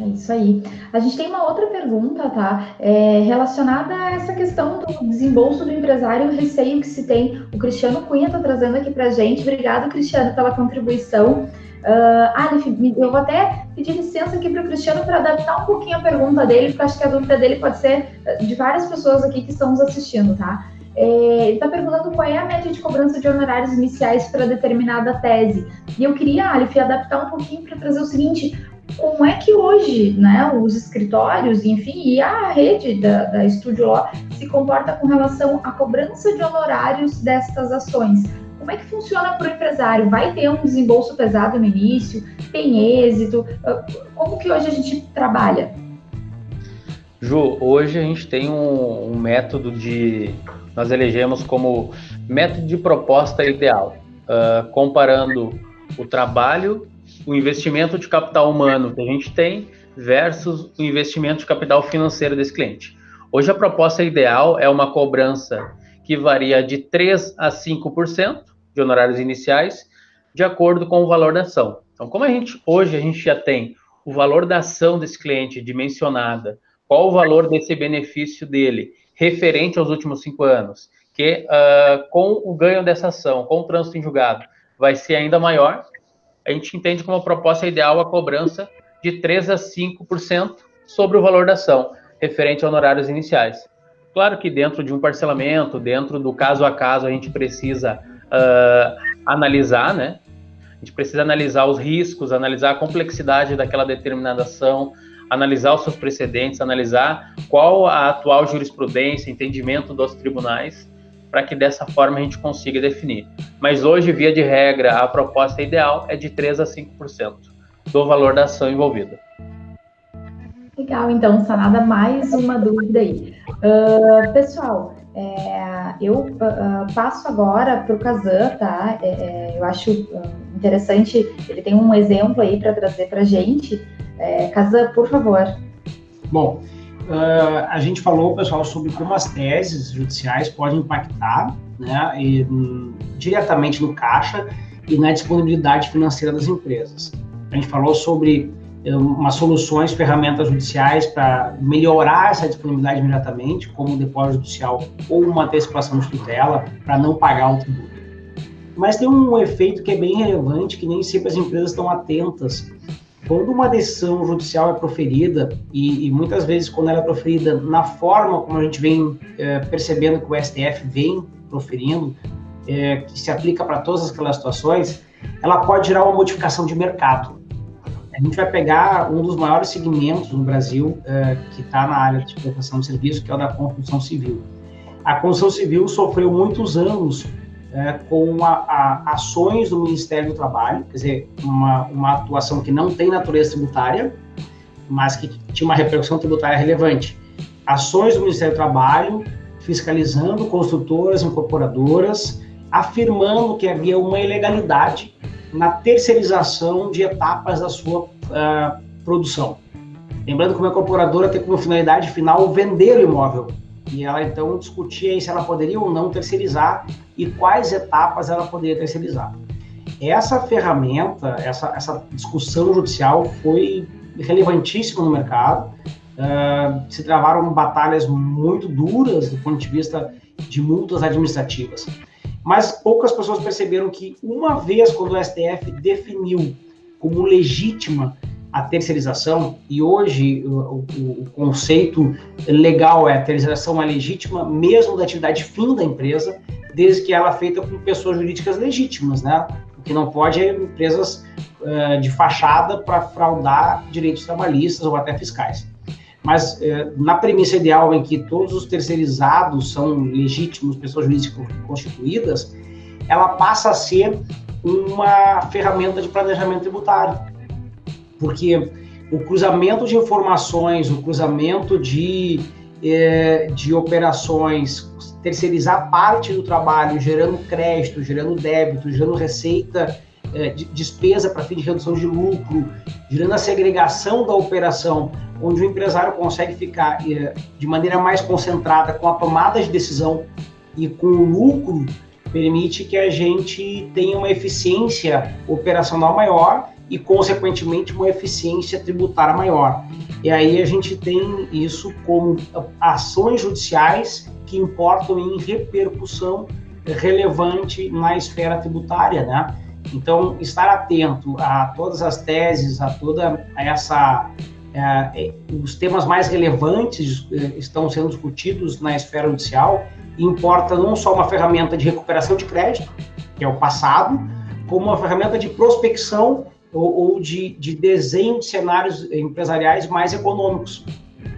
É isso aí. A gente tem uma outra pergunta, tá? É, relacionada a essa questão do desembolso do empresário, o receio que se tem. O Cristiano Cunha está trazendo aqui para gente. Obrigado, Cristiano, pela contribuição. Uh, Alif, eu vou até pedir licença aqui para o Cristiano para adaptar um pouquinho a pergunta dele, porque acho que a dúvida dele pode ser de várias pessoas aqui que estão nos assistindo, tá? É, ele está perguntando qual é a média de cobrança de honorários iniciais para determinada tese. E eu queria, Alif, adaptar um pouquinho para trazer o seguinte: como é que hoje, né, os escritórios, enfim, e a rede da, da Estúdio Law se comporta com relação à cobrança de honorários destas ações? Como é que funciona para o empresário? Vai ter um desembolso pesado no início? Tem êxito? Ah, como que hoje a gente trabalha? Ju, hoje a gente tem um, um método de. Nós elegemos como método de proposta ideal, uh, comparando o trabalho o investimento de capital humano que a gente tem versus o investimento de capital financeiro desse cliente. Hoje a proposta ideal é uma cobrança que varia de 3 a 5% de honorários iniciais, de acordo com o valor da ação. Então, como a gente hoje a gente já tem o valor da ação desse cliente dimensionada, qual o valor desse benefício dele referente aos últimos cinco anos, que uh, com o ganho dessa ação, com o trânsito em julgado, vai ser ainda maior, a gente entende como proposta ideal a cobrança de 3 a 5% sobre o valor da ação, referente a honorários iniciais. Claro que dentro de um parcelamento, dentro do caso a caso, a gente precisa uh, analisar, né? A gente precisa analisar os riscos, analisar a complexidade daquela determinada ação, analisar os seus precedentes, analisar qual a atual jurisprudência, entendimento dos tribunais para que dessa forma a gente consiga definir. Mas hoje, via de regra, a proposta ideal é de 3 a 5% do valor da ação envolvida. Legal, então, Sanada, mais uma dúvida aí. Uh, pessoal, é, eu uh, passo agora para o Kazan, tá? É, é, eu acho interessante, ele tem um exemplo aí para trazer para a gente. É, Kazan, por favor. Bom, uh, a gente falou, pessoal, sobre como as teses judiciais podem impactar né, e, um, diretamente no caixa e na disponibilidade financeira das empresas. A gente falou sobre umas soluções, ferramentas judiciais para melhorar essa disponibilidade imediatamente, como depósito judicial ou uma antecipação de tutela, para não pagar o tributo. Mas tem um efeito que é bem relevante, que nem sempre as empresas estão atentas. Quando uma decisão judicial é proferida, e, e muitas vezes quando ela é proferida na forma como a gente vem é, percebendo que o STF vem proferindo, é, que se aplica para todas aquelas situações, ela pode gerar uma modificação de mercado. A gente vai pegar um dos maiores segmentos no Brasil uh, que está na área de prestação de serviço, que é o da construção civil. A construção civil sofreu muitos anos uh, com a, a, ações do Ministério do Trabalho, quer dizer, uma, uma atuação que não tem natureza tributária, mas que tinha uma repercussão tributária relevante. Ações do Ministério do Trabalho fiscalizando construtoras, incorporadoras, afirmando que havia uma ilegalidade na terceirização de etapas da sua uh, produção. Lembrando que uma incorporadora tem como finalidade final vender o imóvel. E ela então discutia se ela poderia ou não terceirizar e quais etapas ela poderia terceirizar. Essa ferramenta, essa, essa discussão judicial foi relevantíssima no mercado. Uh, se travaram batalhas muito duras do ponto de vista de multas administrativas. Mas poucas pessoas perceberam que, uma vez quando o STF definiu como legítima a terceirização, e hoje o, o, o, conceito legal é a terceirização é legítima, mesmo da atividade fim da empresa, desde que ela é feita por pessoas jurídicas legítimas, né? O que não pode é empresas uh, de fachada para fraudar direitos trabalhistas ou até fiscais. Mas eh, na premissa ideal em que todos os terceirizados são legítimos, pessoas jurídicas constituídas, ela passa a ser uma ferramenta de planejamento tributário. Porque o cruzamento de informações, o cruzamento de, eh, de operações, terceirizar parte do trabalho, gerando crédito, gerando débito, gerando receita, eh, de, despesa para fim de redução de lucro, gerando a segregação da operação onde o empresário consegue ficar eh, de maneira mais concentrada com a tomada de decisão e com o lucro, permite que a gente tenha uma eficiência operacional maior e, consequentemente, uma eficiência tributária maior. E aí a gente tem isso como ações judiciais que importam em repercussão relevante na esfera tributária, né? Então, estar atento a todas as teses, a toda essa é, é, os temas mais relevantes é, estão sendo discutidos na esfera judicial importa não só uma ferramenta de recuperação de crédito, que é o passado, como uma ferramenta de prospecção ou, ou de, de, desenho de cenários empresariais mais econômicos.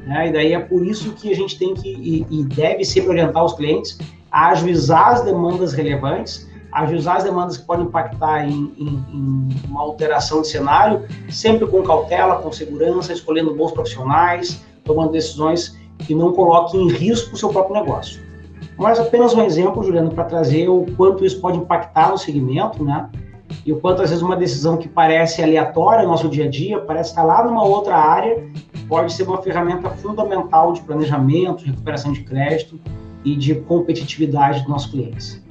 Né? E daí é por isso que a gente tem que e, e deve sempre orientar os clientes a ajuizar as demandas relevantes ajustar as demandas que podem impactar em, em, em, uma alteração de cenário, sempre com cautela, com segurança, escolhendo bons profissionais, tomando decisões que não coloquem em risco o seu próprio negócio. Mas apenas um exemplo, Juliano, para trazer o quanto isso pode impactar no segmento, né? E o quanto, às vezes, uma decisão que parece aleatória no nosso dia a dia, parece estar lá numa outra área, pode ser uma ferramenta fundamental de planejamento, de recuperação de crédito e de competitividade dos nossos clientes.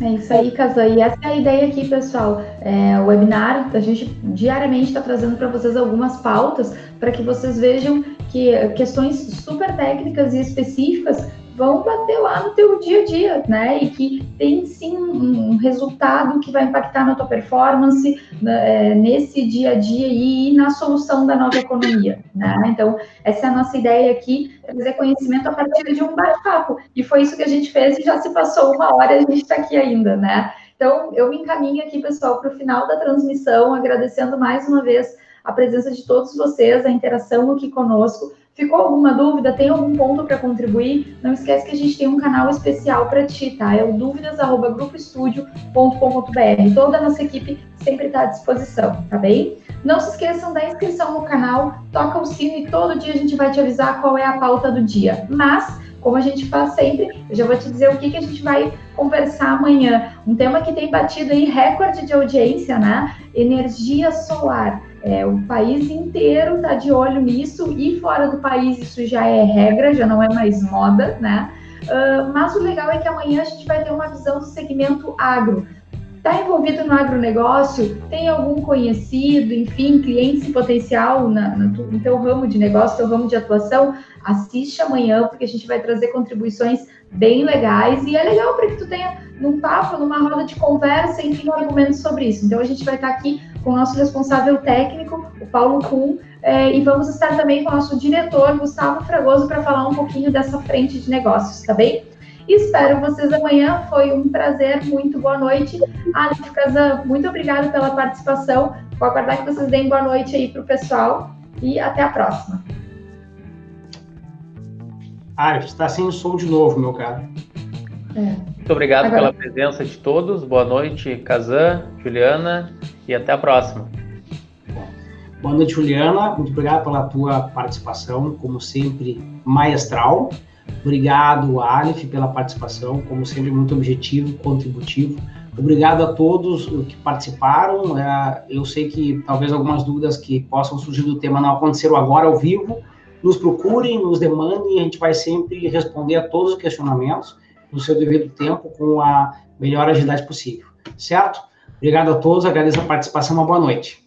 É isso aí, Casa. E essa é a ideia aqui, pessoal. É, o webinar, a gente diariamente está trazendo para vocês algumas pautas para que vocês vejam que questões super técnicas e específicas vão bater lá no teu dia a dia, né? E que tem sim um resultado que vai impactar na tua performance é, nesse dia a dia e na solução da nova economia, né? Então, essa é a nossa ideia aqui, trazer conhecimento a partir de um bate-papo. E foi isso que a gente fez e já se passou uma hora e a gente está aqui ainda, né? Então, eu me encaminho aqui, pessoal, para o final da transmissão, agradecendo mais uma vez a presença de todos vocês, a interação aqui conosco, Ficou alguma dúvida? Tem algum ponto para contribuir? Não esquece que a gente tem um canal especial para ti, tá? É o dúvidas@grupoestudio.com.br. Toda a nossa equipe sempre está à disposição, tá bem? Não se esqueçam da inscrição no canal, toca o sino e todo dia a gente vai te avisar qual é a pauta do dia. Mas como a gente faz sempre, eu já vou te dizer o que, que a gente vai conversar amanhã. Um tema que tem batido aí recorde de audiência, né? Energia solar. É, o país inteiro está de olho nisso e fora do país isso já é regra, já não é mais moda, né? Uh, mas o legal é que amanhã a gente vai ter uma visão do segmento agro. Está envolvido no agronegócio? Tem algum conhecido, enfim, cliente potencial na, na no teu ramo de negócio, teu ramo de atuação? Assiste amanhã, porque a gente vai trazer contribuições bem legais e é legal para que tu tenha num papo, numa roda de conversa, enfim, um argumento sobre isso. Então a gente vai estar aqui com o nosso responsável técnico, o Paulo Kuhn, é, e vamos estar também com o nosso diretor, Gustavo Fragoso, para falar um pouquinho dessa frente de negócios, tá bem? Espero vocês amanhã. Foi um prazer. Muito boa noite. Aleph Kazan, muito obrigada pela participação. Vou aguardar que vocês deem boa noite aí para o pessoal e até a próxima. Aleph, está sem som de novo, meu caro. É. Muito obrigado Agora... pela presença de todos. Boa noite, Kazan, Juliana, e até a próxima. Boa noite, Juliana. Muito obrigado pela tua participação, como sempre, maestral. Obrigado, Aleph, pela participação, como sempre, muito objetivo, contributivo. Obrigado a todos que participaram. É, eu sei que talvez algumas dúvidas que possam surgir do tema não aconteceram agora ao vivo. Nos procurem, nos demandem, a gente vai sempre responder a todos os questionamentos no seu devido tempo com a melhor agilidade possível. Certo? Obrigado a todos, agradeço a participação, uma boa noite.